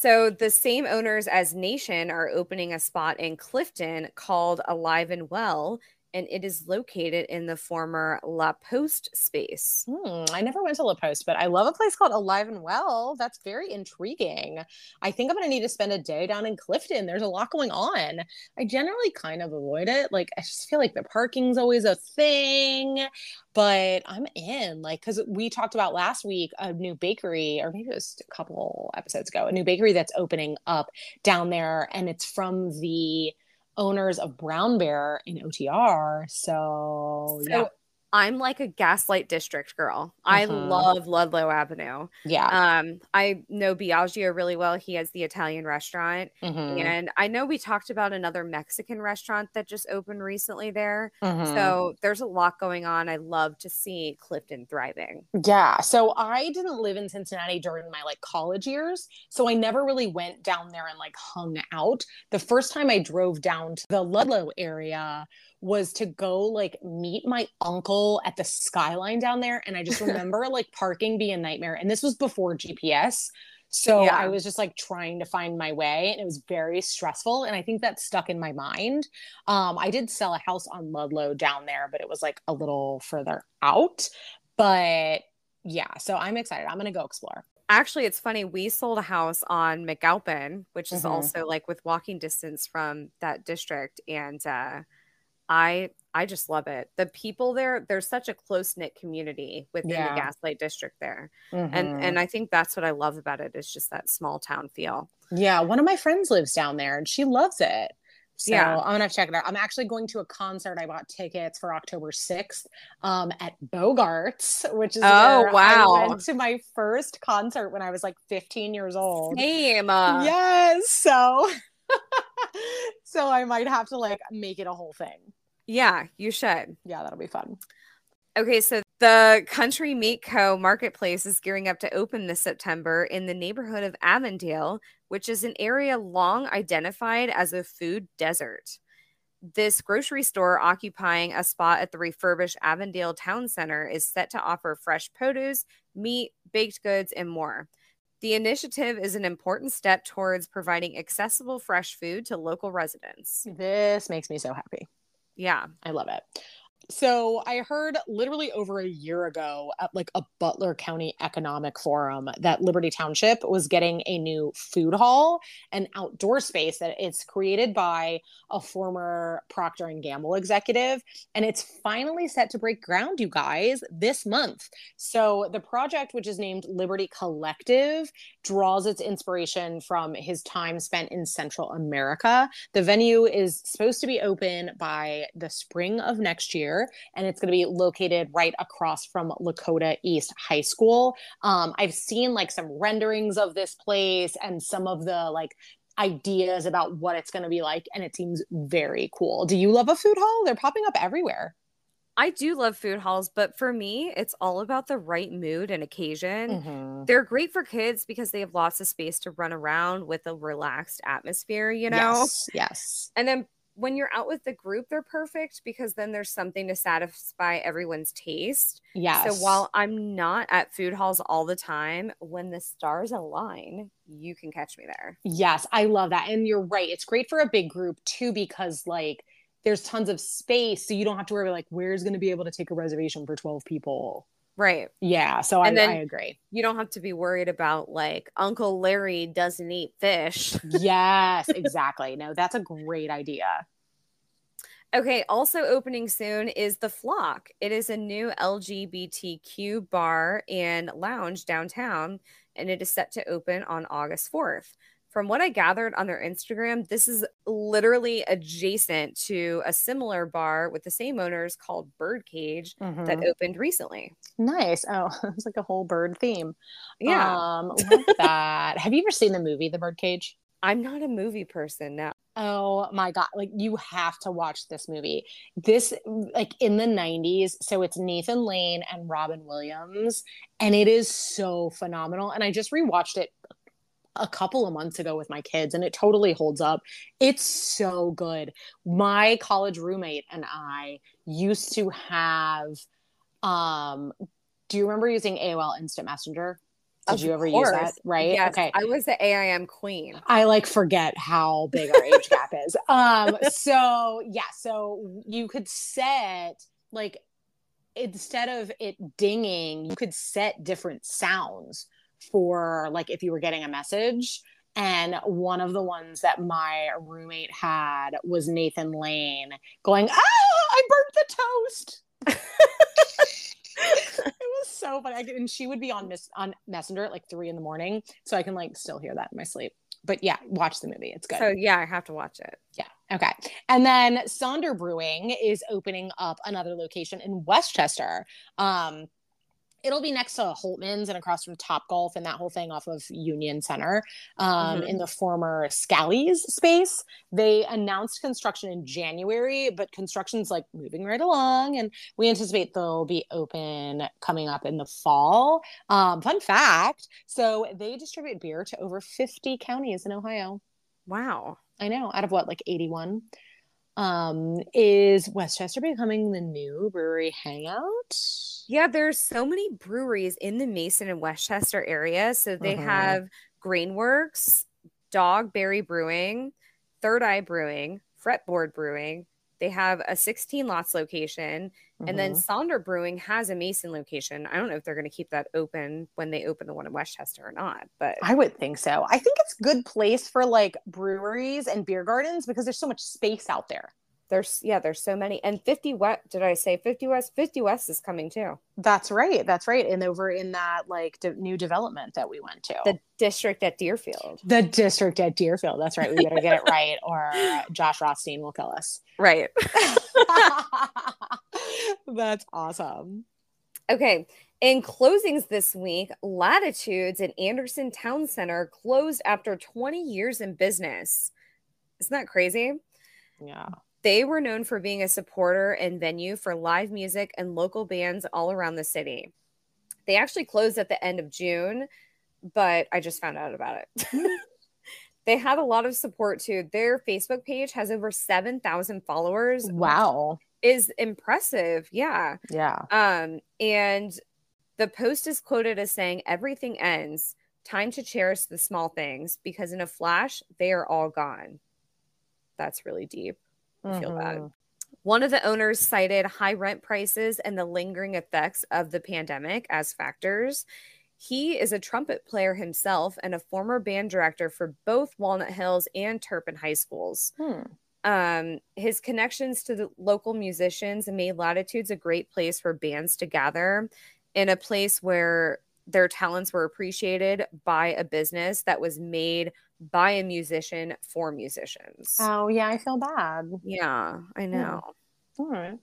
So, the same owners as Nation are opening a spot in Clifton called Alive and Well, and it is located in the former La Poste space. Hmm, I never went to La Poste, but I love a place called Alive and Well. That's very intriguing. I think I'm going to need to spend a day down in Clifton. There's a lot going on. I generally kind of avoid it. Like, I just feel like the parking's always a thing, but I'm in. Like, because we talked about last week a new bakery, or maybe it was a couple episodes ago, a new bakery that's opening up down there, and it's from the owners of Brown Bear in OTR. So, So, yeah. I'm like a gaslight district girl. I Mhm. love Ludlow Avenue. Yeah. Um, I know Biagio really well. He has the Italian restaurant. Mhm. And I know we talked about another Mexican restaurant that just opened recently there. Mhm. So there's a lot going on. I love to see Clifton thriving. Yeah. So I didn't live in Cincinnati during my like college years. So I never really went down there and like hung out. The first time I drove down to the Ludlow area was to go like meet my uncle at the skyline down there. And I just remember like parking being a nightmare. And this was before GPS. So Yeah. I was just like trying to find my way and it was very stressful. And I think that stuck in my mind. Um, I did sell a house on Ludlow down there, but it was like a little further out. But yeah, so I'm excited. I'm gonna go explore. Actually, it's funny. We sold a house on McAlpin, which is Mhm. also like with walking distance from that district. And uh, I I just love it. The people there, there's such a close knit community within Yeah. the Gaslight district there. Mhm. And and I think that's what I love about it is just that small town feel. yeah, one of my friends lives down there and she loves it. So Yeah. I'm gonna check it out. I'm actually going to a concert. I bought tickets for October 6th um, at Bogarts, which is Oh, wow. I went to my first concert when I was like 15 years old. Same. yes. So so I might have to like make it a whole thing. Yeah, you should. Yeah, that'll be fun. Okay, so the Country Meat Co. marketplace is gearing up to open this September in the neighborhood of Avondale, which is an area long identified as a food desert. This grocery store, occupying a spot at the refurbished Avondale Town Center, is set to offer fresh produce, meat, baked goods, and more. The initiative is an important step towards providing accessible fresh food to local residents. This makes me so happy. Yeah. I love it. So I heard literally over a year ago at like a Butler County Economic Forum that Liberty Township was getting a new food hall and outdoor space that it's created by a former Procter and Gamble executive and it's finally set to break ground you guys this month. So the project which is named Liberty Collective draws its inspiration from his time spent in Central America. The venue is supposed to be open by the spring of next year Center, and it's going to be located right across from Lakota East High School. Um, I've seen like some renderings of this place and some of the like ideas about what it's going to be like, and it seems very cool. Do you love a food hall? They're popping up everywhere. I do love food halls, but for me, it's all about the right mood and occasion. Mhm. They're great for kids because they have lots of space to run around with a relaxed atmosphere, you know? Yes, yes. And then when you're out with the group, they're perfect because then there's something to satisfy everyone's taste. Yeah. So while I'm not at food halls all the time, when the stars align, you can catch me there. Yes, I love that. And you're right. It's great for a big group too, because like there's tons of space. So you don't have to worry like where's going to be able to take a reservation for 12 people. Right. Yeah. So I, And then- I agree. You don't have to be worried about like Uncle Larry doesn't eat fish. Yes, exactly. No, that's a great idea. Okay, also opening soon is The Flock. It is a new LGBTQ bar and lounge downtown, and it is set to open on August 4th. From what I gathered on their Instagram, this is literally adjacent to a similar bar with the same owners called Birdcage that Mhm. opened recently. Nice. Oh, it's like a whole bird theme. Yeah, Um, love that. Have you ever seen the movie The Birdcage? I'm not a movie person now. Oh my god, like you have to watch this movie. This like in the 90s, so it's Nathan Lane and Robin Williams and it is so phenomenal and I just rewatched it a couple of months ago with my kids and it totally holds up. It's so good. My college roommate and I used to have um do you remember using AOL Instant Messenger? Did Of you ever use that? Right? Yes, Okay. I was the AIM queen. I like forget how big our age gap is. Um, so yeah, so you could set like instead of it dinging, you could set different sounds for like if you were getting a message. And one of the ones that my roommate had was Nathan Lane going, "Ah, I burnt the toast." it was so funny. I could, and she would be on miss on Messenger at like three in the morning, so I can like still hear that in my sleep. But yeah, watch the movie. It's good. So yeah, I have to watch it. yeah. Okay. And then Sonder Brewing is opening up another location in Westchester. Um, it'll be next to Holtman's and across from Top Golf and that whole thing off of Union Center um, Mhm. in the former Scally's space. They announced construction in January, but construction's like moving right along, and we anticipate they'll be open coming up in the fall. Um, fun fact so they distribute beer to over 50 counties in Ohio. Wow. I know, out of what, like 81? Um, is Westchester becoming the new brewery hangout? Yeah, there's so many breweries in the Mason and Westchester area. So they Mhm. have Grainworks, Dogberry Brewing, Third Eye Brewing, Fretboard Brewing. They have a 16 lots location. And then Mhm. Sonder Brewing has a Mason location. I don't know if they're going to keep that open when they open the one in Westchester or not, but I would think so. I think it's a good place for like breweries and beer gardens because there's so much space out there. There's yeah, there's so many. And 50 West, did I say 50 West? 50 West is coming too. That's right. That's right. And over in that like de- new development that we went to, The district at Deerfield. the district at Deerfield. That's right. We better get it right, or Josh Rothstein will kill us. Right. That's awesome. Okay. In closings this week, Latitudes in Anderson Town Center closed after 20 years in business. Isn't that crazy? Yeah. They were known for being a supporter and venue for live music and local bands all around the city. They actually closed at the end of June, but I just found out about it. they had a lot of support too. Their Facebook page has over 7,000 followers. Wow. Is impressive. Yeah. Yeah. Um, and the post is quoted as saying, Everything ends. Time to cherish the small things because in a flash, they are all gone. That's really deep. I feel bad. Mhm. One of the owners cited high rent prices and the lingering effects of the pandemic as factors. He is a trumpet player himself and a former band director for both Walnut Hills and Turpin High Schools. Hmm. Um, his connections to the local musicians made Latitudes a great place for bands to gather in a place where their talents were appreciated by a business that was made by a musician for musicians. Oh yeah, I feel bad. yeah, I know. All right.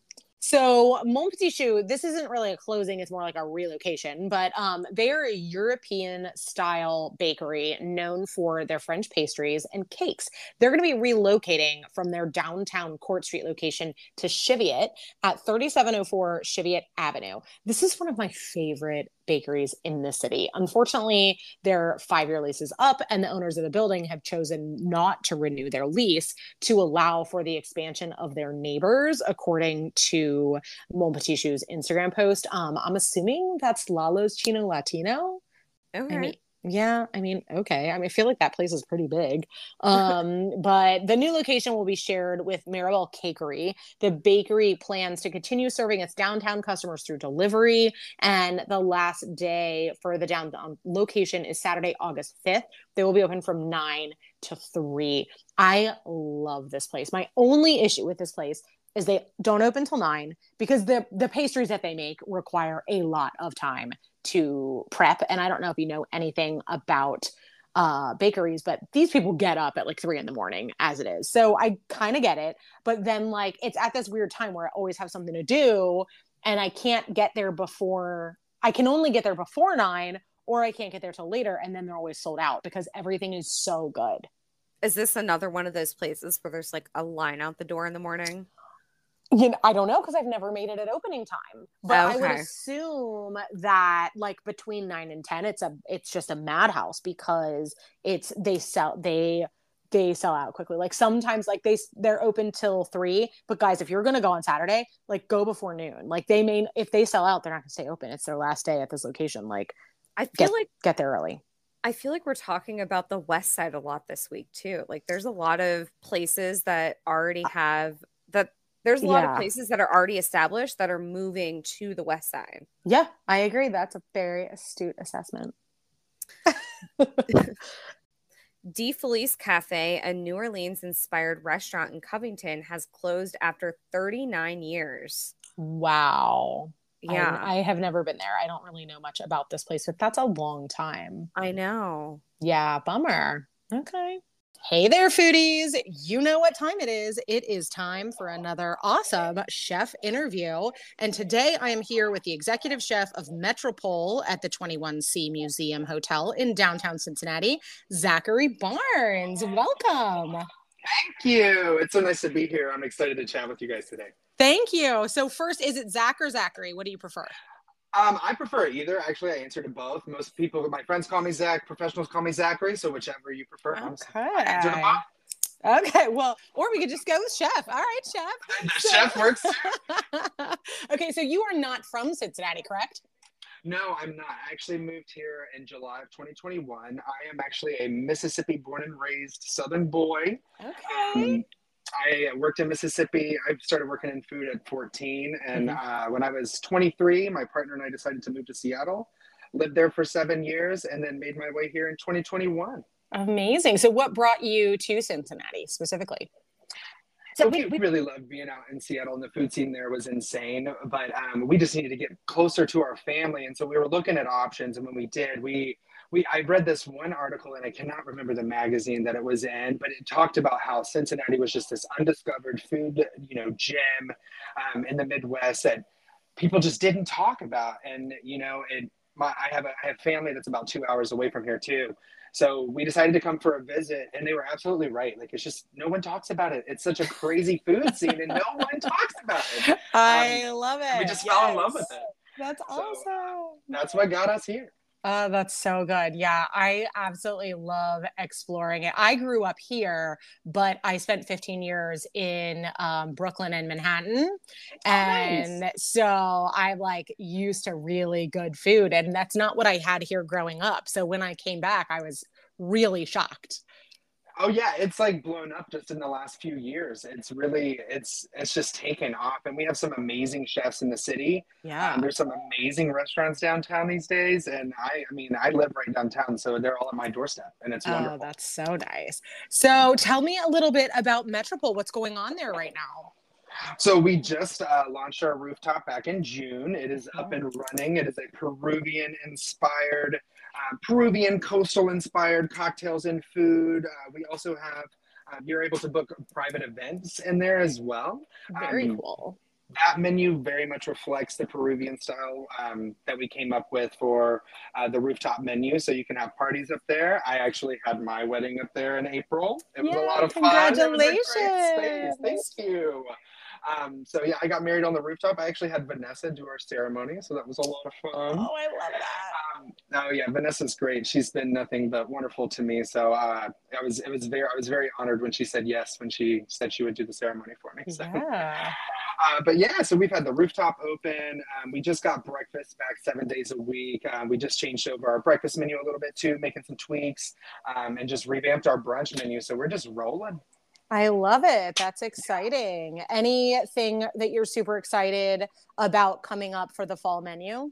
So Mon Petit Choux, this isn't really a closing; it's more like a relocation. But um, they are a European style bakery known for their French pastries and cakes. They're going to be relocating from their downtown Court Street location to Cheviot at 3704 Cheviot Avenue. This is one of my favorite bakeries in the city. Unfortunately, their five year lease is up, and the owners of the building have chosen not to renew their lease to allow for the expansion of their neighbors, according to Mon Petit Instagram post. Um, I'm assuming that's Lalo's Chino Latino. Okay. I mean, yeah, I mean, okay. I mean, I feel like that place is pretty big. Um, but the new location will be shared with Maribel Cakery. The bakery plans to continue serving its downtown customers through delivery. And the last day for the downtown location is Saturday, August 5th. They will be open from 9 to 3. I love this place. My only issue with this place is they don't open till 9 because the the pastries that they make require a lot of time to prep. And I don't know if you know anything about uh, bakeries, but these people get up at like three in the morning as it is. So I kind of get it. But then, like, it's at this weird time where I always have something to do and I can't get there before, I can only get there before nine or I can't get there till later. And then they're always sold out because everything is so good. Is this another one of those places where there's like a line out the door in the morning? You know, I don't know because I've never made it at opening time, but Okay. I would assume that like between nine and ten, it's a it's just a madhouse because it's they sell they they sell out quickly. Like sometimes like they they're open till three, but guys, if you're gonna go on Saturday, like go before noon. Like they may if they sell out, they're not gonna stay open. It's their last day at this location. Like I feel Get- like get there early. I feel like we're talking about the west side a lot this week too. Like there's a lot of places that already uh have that there's a lot Yeah. of places that are already established that are moving to the west side. Yeah, I agree. That's a very astute assessment. Dee Felice Cafe, a New Orleans inspired restaurant in Covington, has closed after 39 years. Wow. Yeah, I, I have never been there. I don't really know much about this place, but that's a long time. I know. Yeah, bummer. Okay. Hey there, foodies. You know what time it is. It is time for another awesome chef interview. And today I am here with the executive chef of Metropole at the 21C Museum Hotel in downtown Cincinnati, Zachary Barnes. Welcome. Thank you. It's so nice to be here. I'm excited to chat with you guys today. Thank you. So, first, is it Zach or Zachary? What do you prefer? Um, I prefer either. Actually, I answer to both. Most people, my friends call me Zach. Professionals call me Zachary. So whichever you prefer. Okay. Okay. Well, or we could just go with chef. All right, chef. The So- chef works. okay, so you are not from Cincinnati, correct? No, I'm not. I actually moved here in July of 2021. I am actually a Mississippi born and raised Southern boy. Okay. Um, I worked in Mississippi. I started working in food at 14. And uh, when I was 23, my partner and I decided to move to Seattle. Lived there for seven years and then made my way here in 2021. Amazing. So, what brought you to Cincinnati specifically? So we, we really loved being out in Seattle, and the food scene there was insane. But um, we just needed to get closer to our family, and so we were looking at options. And when we did, we we I read this one article, and I cannot remember the magazine that it was in, but it talked about how Cincinnati was just this undiscovered food, you know, gem um, in the Midwest that people just didn't talk about. And you know, it my I have a I have family that's about two hours away from here too. So we decided to come for a visit, and they were absolutely right. Like it's just no one talks about it. It's such a crazy food scene, and no one talks about it. I love it. We just fell in love with it. That's So, awesome. That's what got us here. Oh, that's so good. Yeah, I absolutely love exploring it. I grew up here, but I spent 15 years in um, Brooklyn and Manhattan. And so I'm like used to really good food. And that's not what I had here growing up. So when I came back, I was really shocked. Oh yeah, it's like blown up just in the last few years. It's really it's it's just taken off, and we have some amazing chefs in the city. Yeah. Um, there's some amazing restaurants downtown these days, and I I mean I live right downtown, so they're all at my doorstep, and it's Oh, wonderful. that's so nice. So tell me a little bit about Metropole. What's going on there right now? So we just uh, launched our rooftop back in June. It is up Oh. and running. It is a Peruvian inspired, uh, Peruvian coastal inspired cocktails and food. Uh, we also have. Uh, you're able to book private events in there as well. Very Um, cool. that menu very much reflects the Peruvian style um, that we came up with for uh, the rooftop menu. So you can have parties up there. I actually had my wedding up there in April. It was Yay, a lot of fun. Congratulations! Thank you. Um, so yeah, I got married on the rooftop. I actually had Vanessa do our ceremony, so that was a lot of fun. Oh, I love that. Um, oh yeah, Vanessa's great. She's been nothing but wonderful to me. So uh, I was it was very I was very honored when she said yes when she said she would do the ceremony for me. So. Yeah. Uh, but yeah, so we've had the rooftop open. Um, we just got breakfast back seven days a week. Um, we just changed over our breakfast menu a little bit too, making some tweaks, um, and just revamped our brunch menu. So we're just rolling. I love it. That's exciting. Anything that you're super excited about coming up for the fall menu?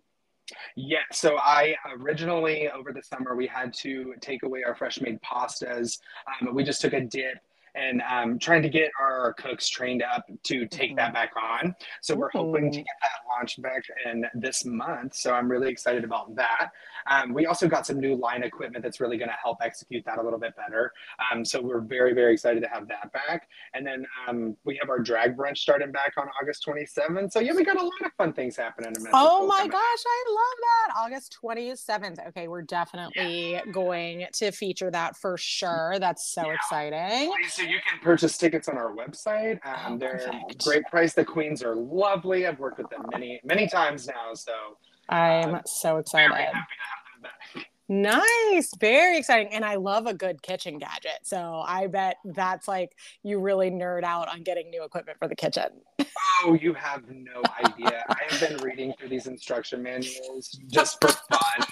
Yeah, so I originally over the summer we had to take away our fresh made pastas. Um, we just took a dip and um, trying to get our cooks trained up to take mm-hmm. that back on. So we're hoping to get that launched back in this month. So I'm really excited about that. Um, we also got some new line equipment that's really going to help execute that a little bit better. Um, so we're very, very excited to have that back. And then um, we have our drag brunch starting back on August 27th. So yeah, we got a lot of fun things happening. In oh my gosh, I love that. August 27th. Okay, we're definitely yeah. going to feature that for sure. That's so yeah. exciting. Please you can purchase tickets on our website. Um, oh, they're perfect. great price. The queens are lovely. I've worked with them many, many times now. So I'm uh, so excited. Nice, very exciting. And I love a good kitchen gadget. So I bet that's like you really nerd out on getting new equipment for the kitchen. Oh, you have no idea. I have been reading through these instruction manuals just for fun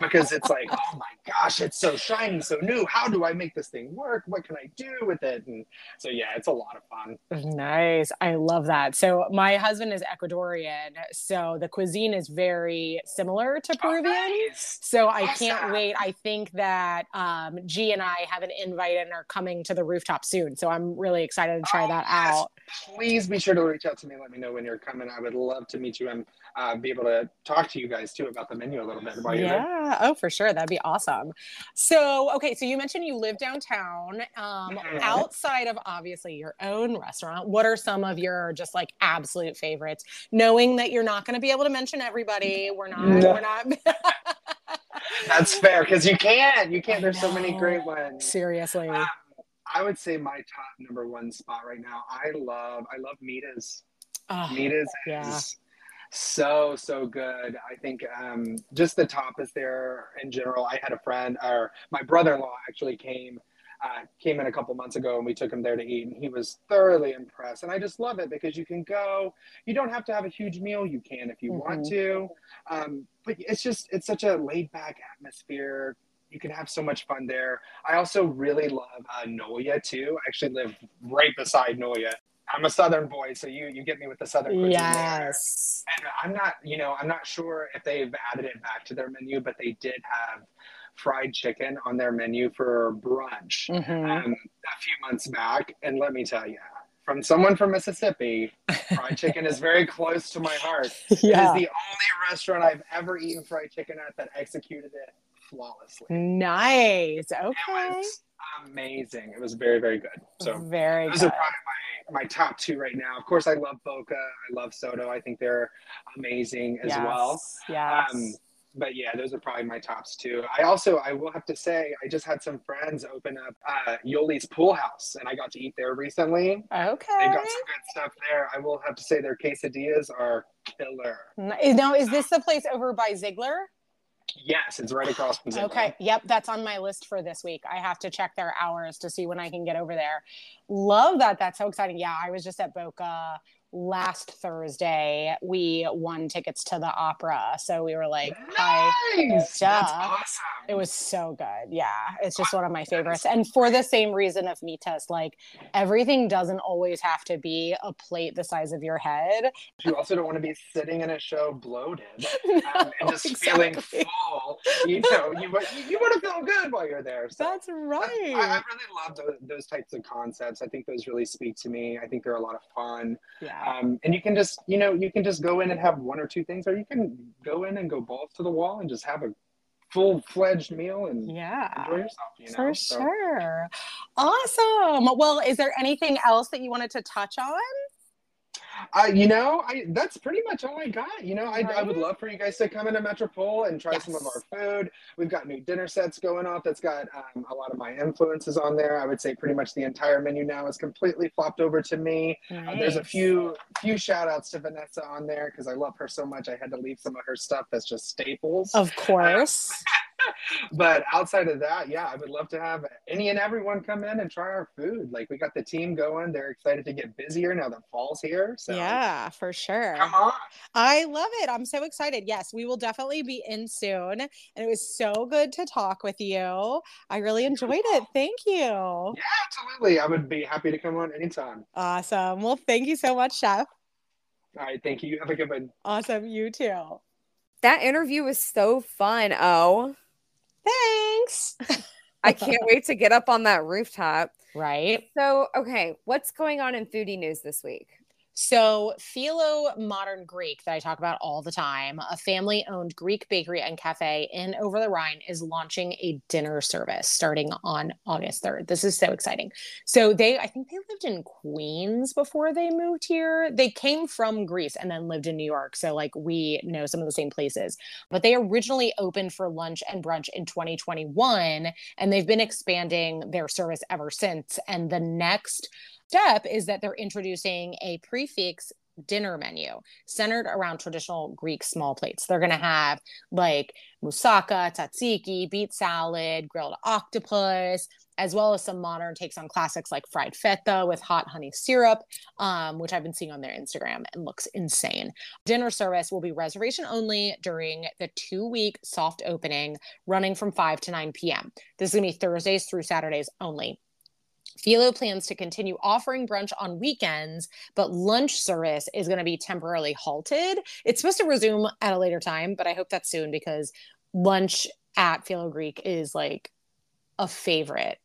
because it's like, oh my gosh, it's so shiny, so new. How do I make this thing work? What can I do with it? And so, yeah, it's a lot of fun. Nice. I love that. So, my husband is Ecuadorian. So, the cuisine is very similar to Peruvian. Oh, nice. So, I awesome. can't wait. I think that um, G and I have an invite and are coming to the rooftop soon. So, I'm really excited to try oh, that yes. out. Please be sure to reach out to me. Let me know when you're coming. I would love to meet you and uh, be able to talk to you guys too about the menu a little bit. yeah. Oh, for sure. That'd be awesome. So, okay. So you mentioned you live downtown. Um, mm-hmm. Outside of obviously your own restaurant, what are some of your just like absolute favorites? Knowing that you're not going to be able to mention everybody, we're not. No. We're not. That's fair because you can't. You can't. There's so many great ones. Seriously. Um, I would say my top number one spot right now. I love. I love Mita's. Oh, Mita's yeah. is so so good i think um, just the tapas there in general i had a friend or my brother-in-law actually came uh, came in a couple months ago and we took him there to eat and he was thoroughly impressed and i just love it because you can go you don't have to have a huge meal you can if you mm-hmm. want to um, but it's just it's such a laid back atmosphere you can have so much fun there. I also really love uh, Noya too. I actually live right beside Noya. I'm a Southern boy, so you you get me with the Southern cuisine. Yes. There. And I'm not, you know, I'm not sure if they've added it back to their menu, but they did have fried chicken on their menu for brunch mm-hmm. um, a few months back. And let me tell you, from someone from Mississippi, fried chicken is very close to my heart. Yeah. It is the only restaurant I've ever eaten fried chicken at that executed it flawlessly. Nice. Okay. It was amazing. It was very, very good. So very those good. are probably my, my top two right now. Of course, I love Boca. I love Sotto. I think they're amazing as yes. well. Yes. Um, but yeah, those are probably my tops too. I also, I will have to say, I just had some friends open up uh, Yoli's Pool House, and I got to eat there recently. Okay, they got some good stuff there. I will have to say their quesadillas are killer. Now, is this the place over by Ziegler? Yes, it's right across from Ziegler. Okay, yep, that's on my list for this week. I have to check their hours to see when I can get over there. Love that. That's so exciting. Yeah, I was just at Boca last Thursday, we won tickets to the opera. So we were like, nice. That's awesome. It was so good. Yeah. It's just one of my favorites. And for the same reason of Mitas, like everything doesn't always have to be a plate the size of your head. You also don't want to be sitting in a show bloated um, no, and just exactly. feeling full. You know, you, you, want to feel good while you're there. So That's right. I, I really love those, those types of concepts. I think those really speak to me. I think they're a lot of fun. Yeah. Um, and you can just, you know, you can just go in and have one or two things, or you can go in and go balls to the wall and just have a full fledged meal and yeah, enjoy yourself. You know? For so. sure. Awesome. Well, is there anything else that you wanted to touch on? Uh, you know, I that's pretty much all I got. You know, I, right? I would love for you guys to come into Metropole and try yes. some of our food. We've got new dinner sets going off that's got um, a lot of my influences on there. I would say pretty much the entire menu now is completely flopped over to me. Nice. Uh, there's a few few shout outs to Vanessa on there because I love her so much. I had to leave some of her stuff that's just staples. Of course. but outside of that, yeah, I would love to have any and everyone come in and try our food. Like we got the team going. They're excited to get busier now that fall's here. So yeah, for sure. Come on. I love it. I'm so excited. Yes, we will definitely be in soon. And it was so good to talk with you. I really enjoyed it. Thank you. Yeah, absolutely. I would be happy to come on anytime. Awesome. Well, thank you so much, Chef. All right. Thank you. Have a good one. Awesome. You too. That interview was so fun. Oh. Thanks. I can't wait to get up on that rooftop. Right. So, okay, what's going on in foodie news this week? So, Philo Modern Greek, that I talk about all the time, a family owned Greek bakery and cafe in Over the Rhine, is launching a dinner service starting on August 3rd. This is so exciting. So, they, I think they lived in Queens before they moved here. They came from Greece and then lived in New York. So, like, we know some of the same places. But they originally opened for lunch and brunch in 2021, and they've been expanding their service ever since. And the next step is that they're introducing a prefix dinner menu centered around traditional Greek small plates. They're going to have like moussaka, tzatziki, beet salad, grilled octopus, as well as some modern takes on classics like fried feta with hot honey syrup, um, which I've been seeing on their Instagram and looks insane. Dinner service will be reservation only during the two week soft opening running from 5 to 9 p.m. This is going to be Thursdays through Saturdays only. Philo plans to continue offering brunch on weekends, but lunch service is going to be temporarily halted. It's supposed to resume at a later time, but I hope that's soon because lunch at Philo Greek is like a favorite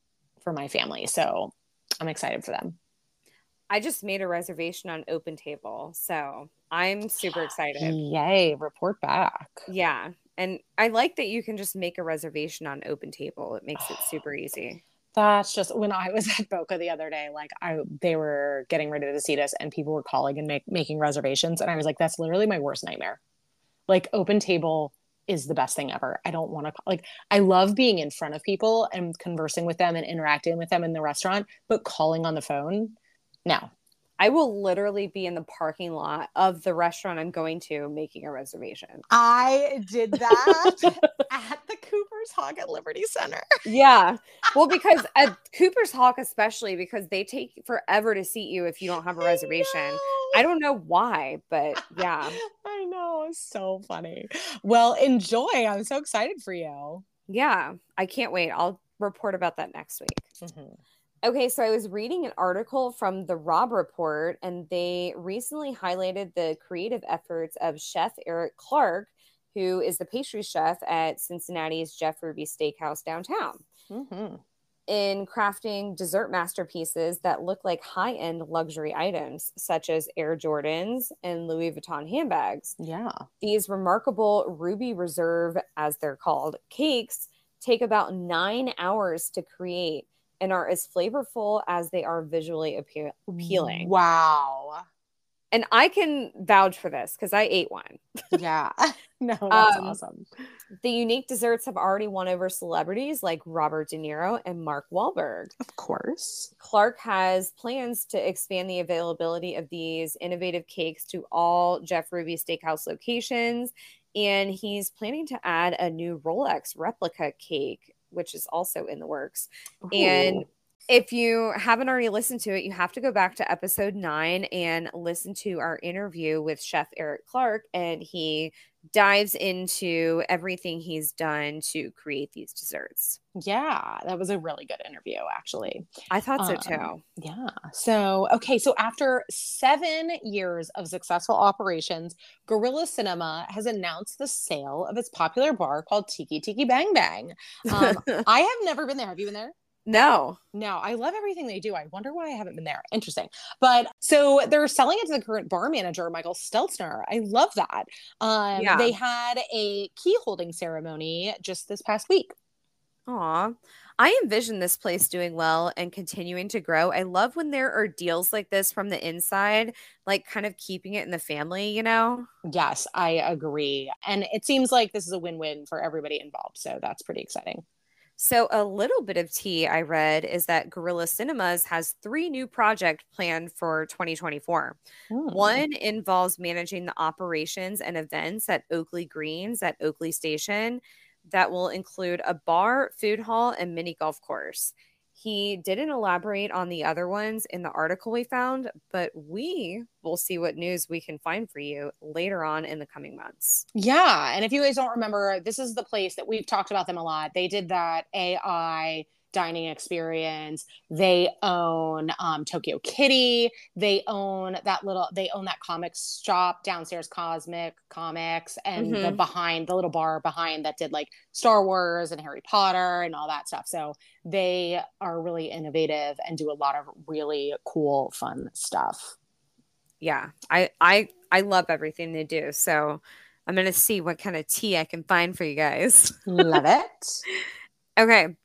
for my family. So I'm excited for them. I just made a reservation on Open Table. So I'm super excited. Yay. Report back. Yeah. And I like that you can just make a reservation on Open Table. It makes it super easy. That's just when I was at Boca the other day, like I they were getting ready to seat us and people were calling and make, making reservations. And I was like, that's literally my worst nightmare. Like open table is the best thing ever. I don't want to like I love being in front of people and conversing with them and interacting with them in the restaurant, but calling on the phone, no. I will literally be in the parking lot of the restaurant I'm going to making a reservation. I did that at the Cooper's Hawk at Liberty Center. yeah. Well, because at Cooper's Hawk, especially because they take forever to seat you if you don't have a reservation. I, I don't know why, but yeah. I know. It's so funny. Well, enjoy. I'm so excited for you. Yeah. I can't wait. I'll report about that next week. Mm-hmm. Okay, so I was reading an article from the Robb Report, and they recently highlighted the creative efforts of Chef Eric Clark, who is the pastry chef at Cincinnati's Jeff Ruby Steakhouse downtown, mm-hmm. in crafting dessert masterpieces that look like high end luxury items, such as Air Jordans and Louis Vuitton handbags. Yeah. These remarkable Ruby Reserve, as they're called, cakes take about nine hours to create and are as flavorful as they are visually appeal- appealing. Wow. And I can vouch for this because I ate one. yeah. No, that's um, awesome. The unique desserts have already won over celebrities like Robert De Niro and Mark Wahlberg. Of course. Clark has plans to expand the availability of these innovative cakes to all Jeff Ruby Steakhouse locations. And he's planning to add a new Rolex replica cake which is also in the works. Ooh. And if you haven't already listened to it, you have to go back to episode nine and listen to our interview with Chef Eric Clark. And he dives into everything he's done to create these desserts. Yeah, that was a really good interview, actually. I thought so too. Um, yeah. So, okay. So, after seven years of successful operations, Gorilla Cinema has announced the sale of its popular bar called Tiki Tiki Bang Bang. Um, I have never been there. Have you been there? No. No, I love everything they do. I wonder why I haven't been there. Interesting. But so they're selling it to the current bar manager, Michael Stelzner. I love that. Um, yeah. They had a key holding ceremony just this past week. Aw. I envision this place doing well and continuing to grow. I love when there are deals like this from the inside, like kind of keeping it in the family, you know? Yes, I agree. And it seems like this is a win win for everybody involved. So that's pretty exciting. So, a little bit of tea I read is that Gorilla Cinemas has three new projects planned for 2024. Hmm. One involves managing the operations and events at Oakley Greens at Oakley Station that will include a bar, food hall, and mini golf course. He didn't elaborate on the other ones in the article we found, but we will see what news we can find for you later on in the coming months. Yeah. And if you guys don't remember, this is the place that we've talked about them a lot. They did that AI dining experience. They own um, Tokyo Kitty. They own that little. They own that comics shop downstairs, Cosmic Comics, and the Mhm. behind the little bar behind that did like Star Wars and Harry Potter and all that stuff. So they are really innovative and do a lot of really cool, fun stuff. Yeah, I I I love everything they do. So I'm gonna see what kind of tea I can find for you guys. Love it. Okay.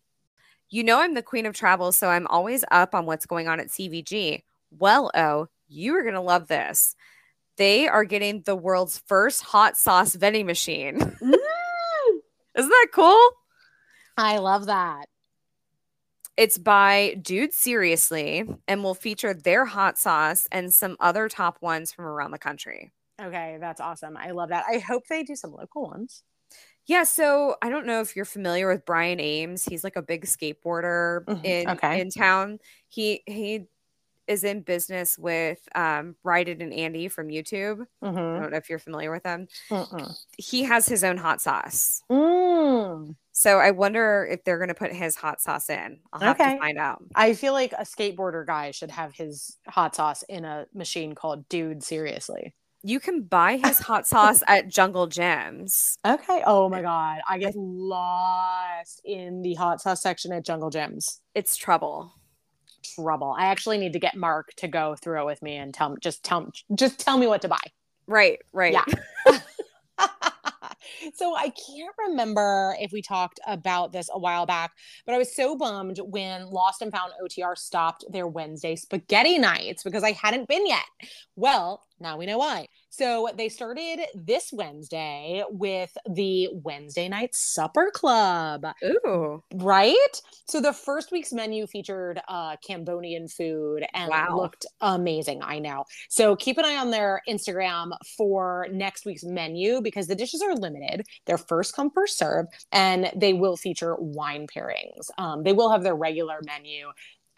You know I'm the queen of travel, so I'm always up on what's going on at CVG. Well, oh, you are gonna love this. They are getting the world's first hot sauce vending machine. Mm. Isn't that cool? I love that. It's by Dude Seriously and will feature their hot sauce and some other top ones from around the country. Okay, that's awesome. I love that. I hope they do some local ones. Yeah, so I don't know if you're familiar with Brian Ames. He's like a big skateboarder Mhm, in okay. in town. He he is in business with um Ride It and Andy from YouTube. I Mm-hmm. don't know if you're familiar with them. He has his own hot sauce. Mm. So I wonder if they're gonna put his hot sauce in. I'll have Okay. to find out. I feel like a skateboarder guy should have his hot sauce in a machine called Dude Seriously. You can buy his hot sauce at Jungle Jim's. Okay. Oh my god, I get lost in the hot sauce section at Jungle Jim's. It's trouble. Trouble. I actually need to get Mark to go through it with me and tell just tell just tell me what to buy. Right, right. Yeah. so I can't remember if we talked about this a while back, but I was so bummed when Lost and Found OTR stopped their Wednesday spaghetti nights because I hadn't been yet. Well, now we know why. So they started this Wednesday with the Wednesday night supper club Ooh. right? So the first week's menu featured uh Cambodian food and Wow. looked amazing, I know. So keep an eye on their Instagram for next week's menu because the dishes are limited. They're first come first serve and they will feature wine pairings. Um they will have their regular menu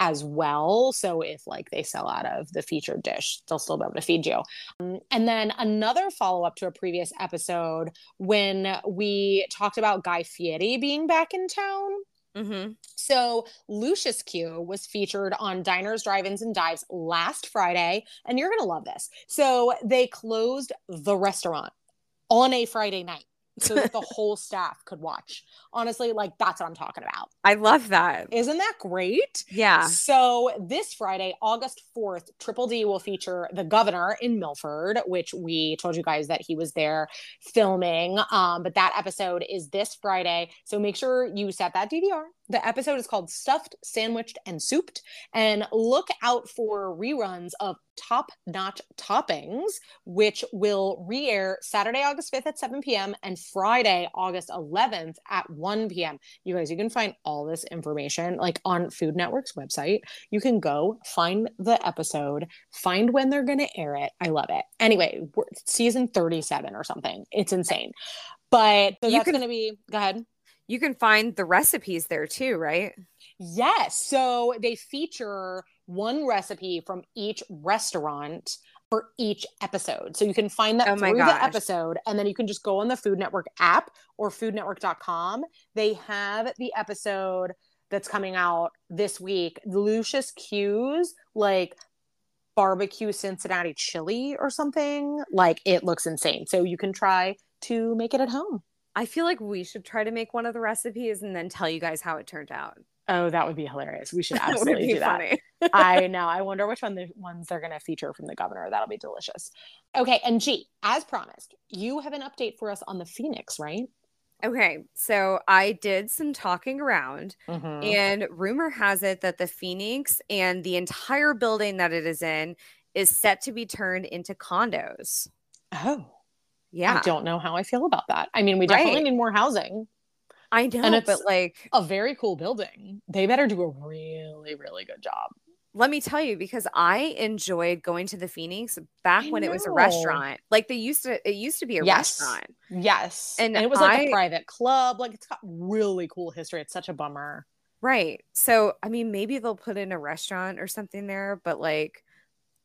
as well. So if like they sell out of the featured dish, they'll still be able to feed you. Um, and then another follow up to a previous episode when we talked about Guy Fieri being back in town. Mm-hmm. So Lucius Q was featured on Diners, Drive-ins, and Dives last Friday, and you're gonna love this. So they closed the restaurant on a Friday night so that the whole staff could watch. Honestly, like that's what I'm talking about. I love that. Isn't that great? Yeah. So this Friday, August 4th, Triple D will feature the governor in Milford, which we told you guys that he was there filming. Um, but that episode is this Friday. So make sure you set that DVR. The episode is called Stuffed, Sandwiched, and Souped. And look out for reruns of Top Notch Toppings, which will re air Saturday, August 5th at 7 p.m. and Friday, August 11th at 1 p.m. You guys, you can find all this information like on Food Network's website. You can go find the episode, find when they're going to air it. I love it. Anyway, season 37 or something. It's insane. But so You that's can- going to be, go ahead. You can find the recipes there too, right? Yes. So they feature one recipe from each restaurant for each episode. So you can find that Oh through the episode and then you can just go on the Food Network app or foodnetwork.com. They have the episode that's coming out this week, Lucius Q's like barbecue Cincinnati chili or something. Like it looks insane. So you can try to make it at home. I feel like we should try to make one of the recipes and then tell you guys how it turned out. Oh, that would be hilarious. We should absolutely do that. I know. I wonder which one the ones they're going to feature from the governor. That'll be delicious. Okay, and G, as promised, you have an update for us on the Phoenix, right? Okay, so I did some talking around, Mhm. and rumor has it that the Phoenix and the entire building that it is in is set to be turned into condos. Oh, Yeah, I don't know how I feel about that. I mean, we definitely Right. need more housing. I know, and it's- but like, A very cool building. They better do a really, really good job. let me tell you, because I enjoyed going to the Phoenix back I when it was a restaurant. Like they used to, it used to be a Yes. restaurant. Yes. And And, it was like a I- private club. Like it's got really cool history. It's such a bummer. Right. So, I mean, maybe they'll put in a restaurant or something there, but like,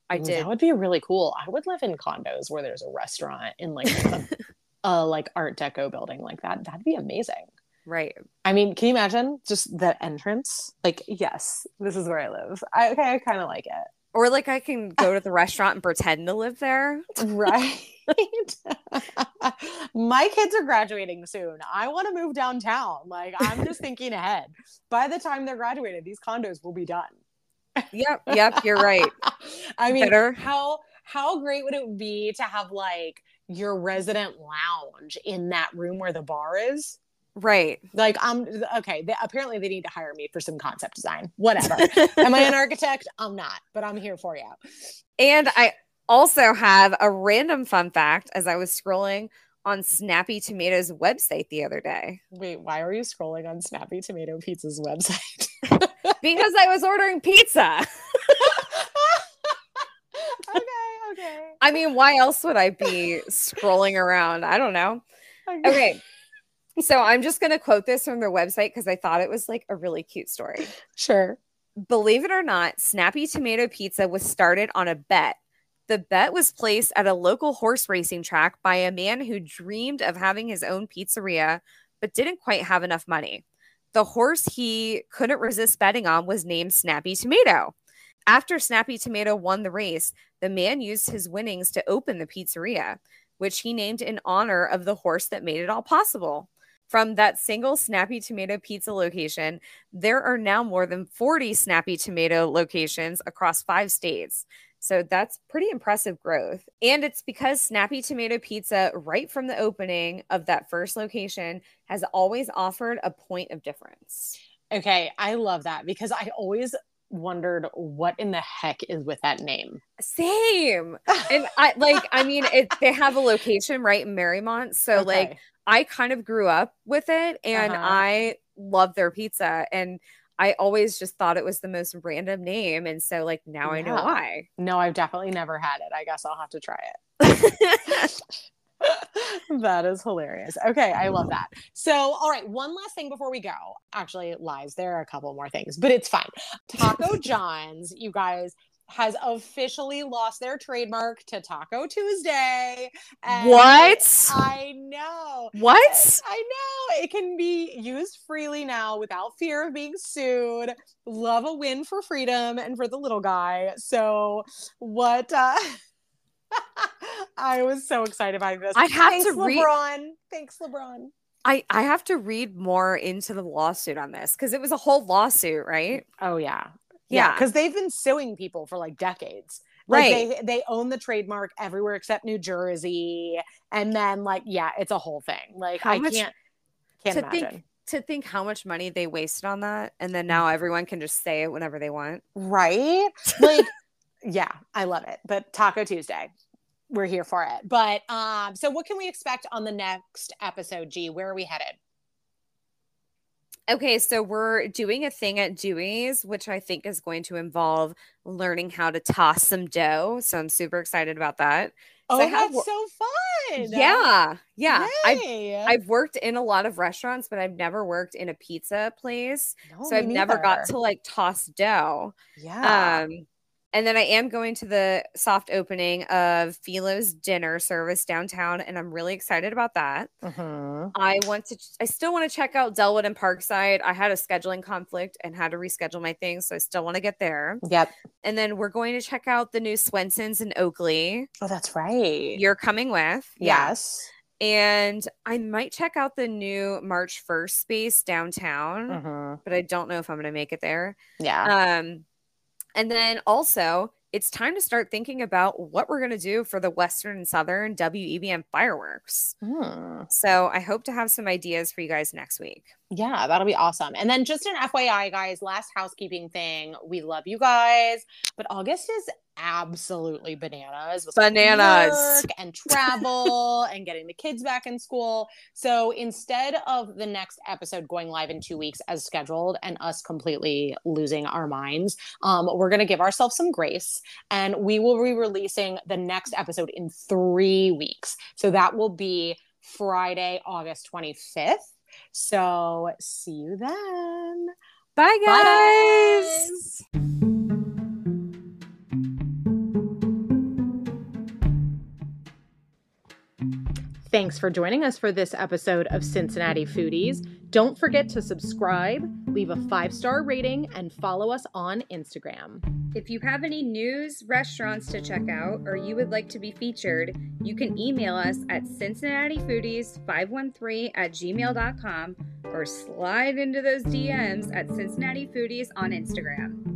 I Ooh, did. That would be really cool. I would live in condos where there's a restaurant in like a, a like art deco building like that. That'd be amazing. right. I mean, can you imagine just the entrance? Like, yes, this is where I live. I, okay, I kind of like it. Or like I can go to the restaurant and pretend to live there. Right. My kids are graduating soon. I want to move downtown. Like, I'm just thinking ahead. By the time they're graduated, these condos will be done. Yep. Yep. You're right. I mean, Better. how how great would it be to have like your resident lounge in that room where the bar is? Right. Like, I'm okay. They, apparently, they need to hire me for some concept design. Whatever. Am I an architect? I'm not, but I'm here for you. and I also have a random fun fact as I was scrolling on Snappy Tomatoes website the other day Wait, why are you scrolling on Snappy Tomato Pizza's website? because I was ordering pizza. okay, okay. I mean, why else would I be scrolling around? I don't know. Okay. So I'm just going to quote this from their website because I thought it was like a really cute story. Sure. Believe it or not, Snappy Tomato Pizza was started on a bet. The bet was placed at a local horse racing track by a man who dreamed of having his own pizzeria, but didn't quite have enough money. The horse he couldn't resist betting on was named Snappy Tomato. After Snappy Tomato won the race, the man used his winnings to open the pizzeria, which he named in honor of the horse that made it all possible. From that single Snappy Tomato pizza location, there are now more than 40 Snappy Tomato locations across five states. So that's pretty impressive growth. And it's because Snappy Tomato Pizza, right from the opening of that first location, has always offered a point of difference. Okay, I love that because I always wondered what in the heck is with that name. Same. And I like, I mean, it, they have a location right in Mariemont. So, like, Okay. I kind of grew up with it and Uh-huh. I love their pizza. And I always just thought it was the most random name. And so, like, now I know why. no, I've definitely never had it. I guess I'll have to try it. that is hilarious. Okay, I love that. So, all right, one last thing before we go. Actually, it lies. There are a couple more things, but it's fine. Taco John's, you guys, has officially lost their trademark to Taco Tuesday. and What? I know. what? I know. It can be used freely now without fear of being sued. Love a win for freedom and for the little guy. So, what uh I was so excited by this. I have Thanks, to read- LeBron. Thanks, LeBron. I, I have to read more into the lawsuit on this because it was a whole lawsuit, right? Oh yeah. Yeah, Yeah. because they've been suing people for like decades. Like Right. they they own the trademark everywhere except New Jersey. And then like, yeah, it's a whole thing. Like How I much- can't can't to imagine. think to think how much money they wasted on that, and then now everyone can just say it whenever they want. Right? Like, yeah, I love it. But Taco Tuesday, we're here for it. But um, so what can we expect on the next episode, G? Where are we headed? Okay, so we're doing a thing at Dewey's, which I think is going to involve learning how to toss some dough. So I'm super excited about that. Oh, I have that's so fun. Yeah, yeah. I've I've worked in a lot of restaurants, but I've never worked in a pizza place. No, so I've never got to like toss dough. Yeah. Um, and then I am going to the soft opening of Philo's dinner service downtown, and I'm really excited about that. Mhm. I want to, I still want to check out Delwood and Parkside. I had a scheduling conflict and had to reschedule my things, so I still want to get there. Yep. And then we're going to check out the new Swenson's in Oakley. Oh, that's right. You're coming with, yeah. yes. And I might check out the new March 1st space downtown, Mhm. but I don't know if I'm going to make it there. Yeah. Um, and then also it's time to start thinking about what we're going to do for the Western and Southern WEBN fireworks. Hmm. So I hope to have some ideas for you guys next week. Yeah, that'll be awesome. And then just an FYI, guys, last housekeeping thing. We love you guys, but August is absolutely bananas Bananas. and travel and getting the kids back in school. So instead of the next episode going live in two weeks as scheduled and us completely losing our minds, um, we're going to give ourselves some grace and we will be releasing the next episode in three weeks. So that will be Friday, August 25th. So see you then. Bye, Bye, guys. guys. Thanks for joining us for this episode of Cincinnati Foodies. Don't forget to subscribe, leave a five star rating, and follow us on Instagram. If you have any news, restaurants to check out, or you would like to be featured, you can email us at cincinnatifoodies513 at gmail.com or slide into those DMs at Cincinnati Foodies on Instagram.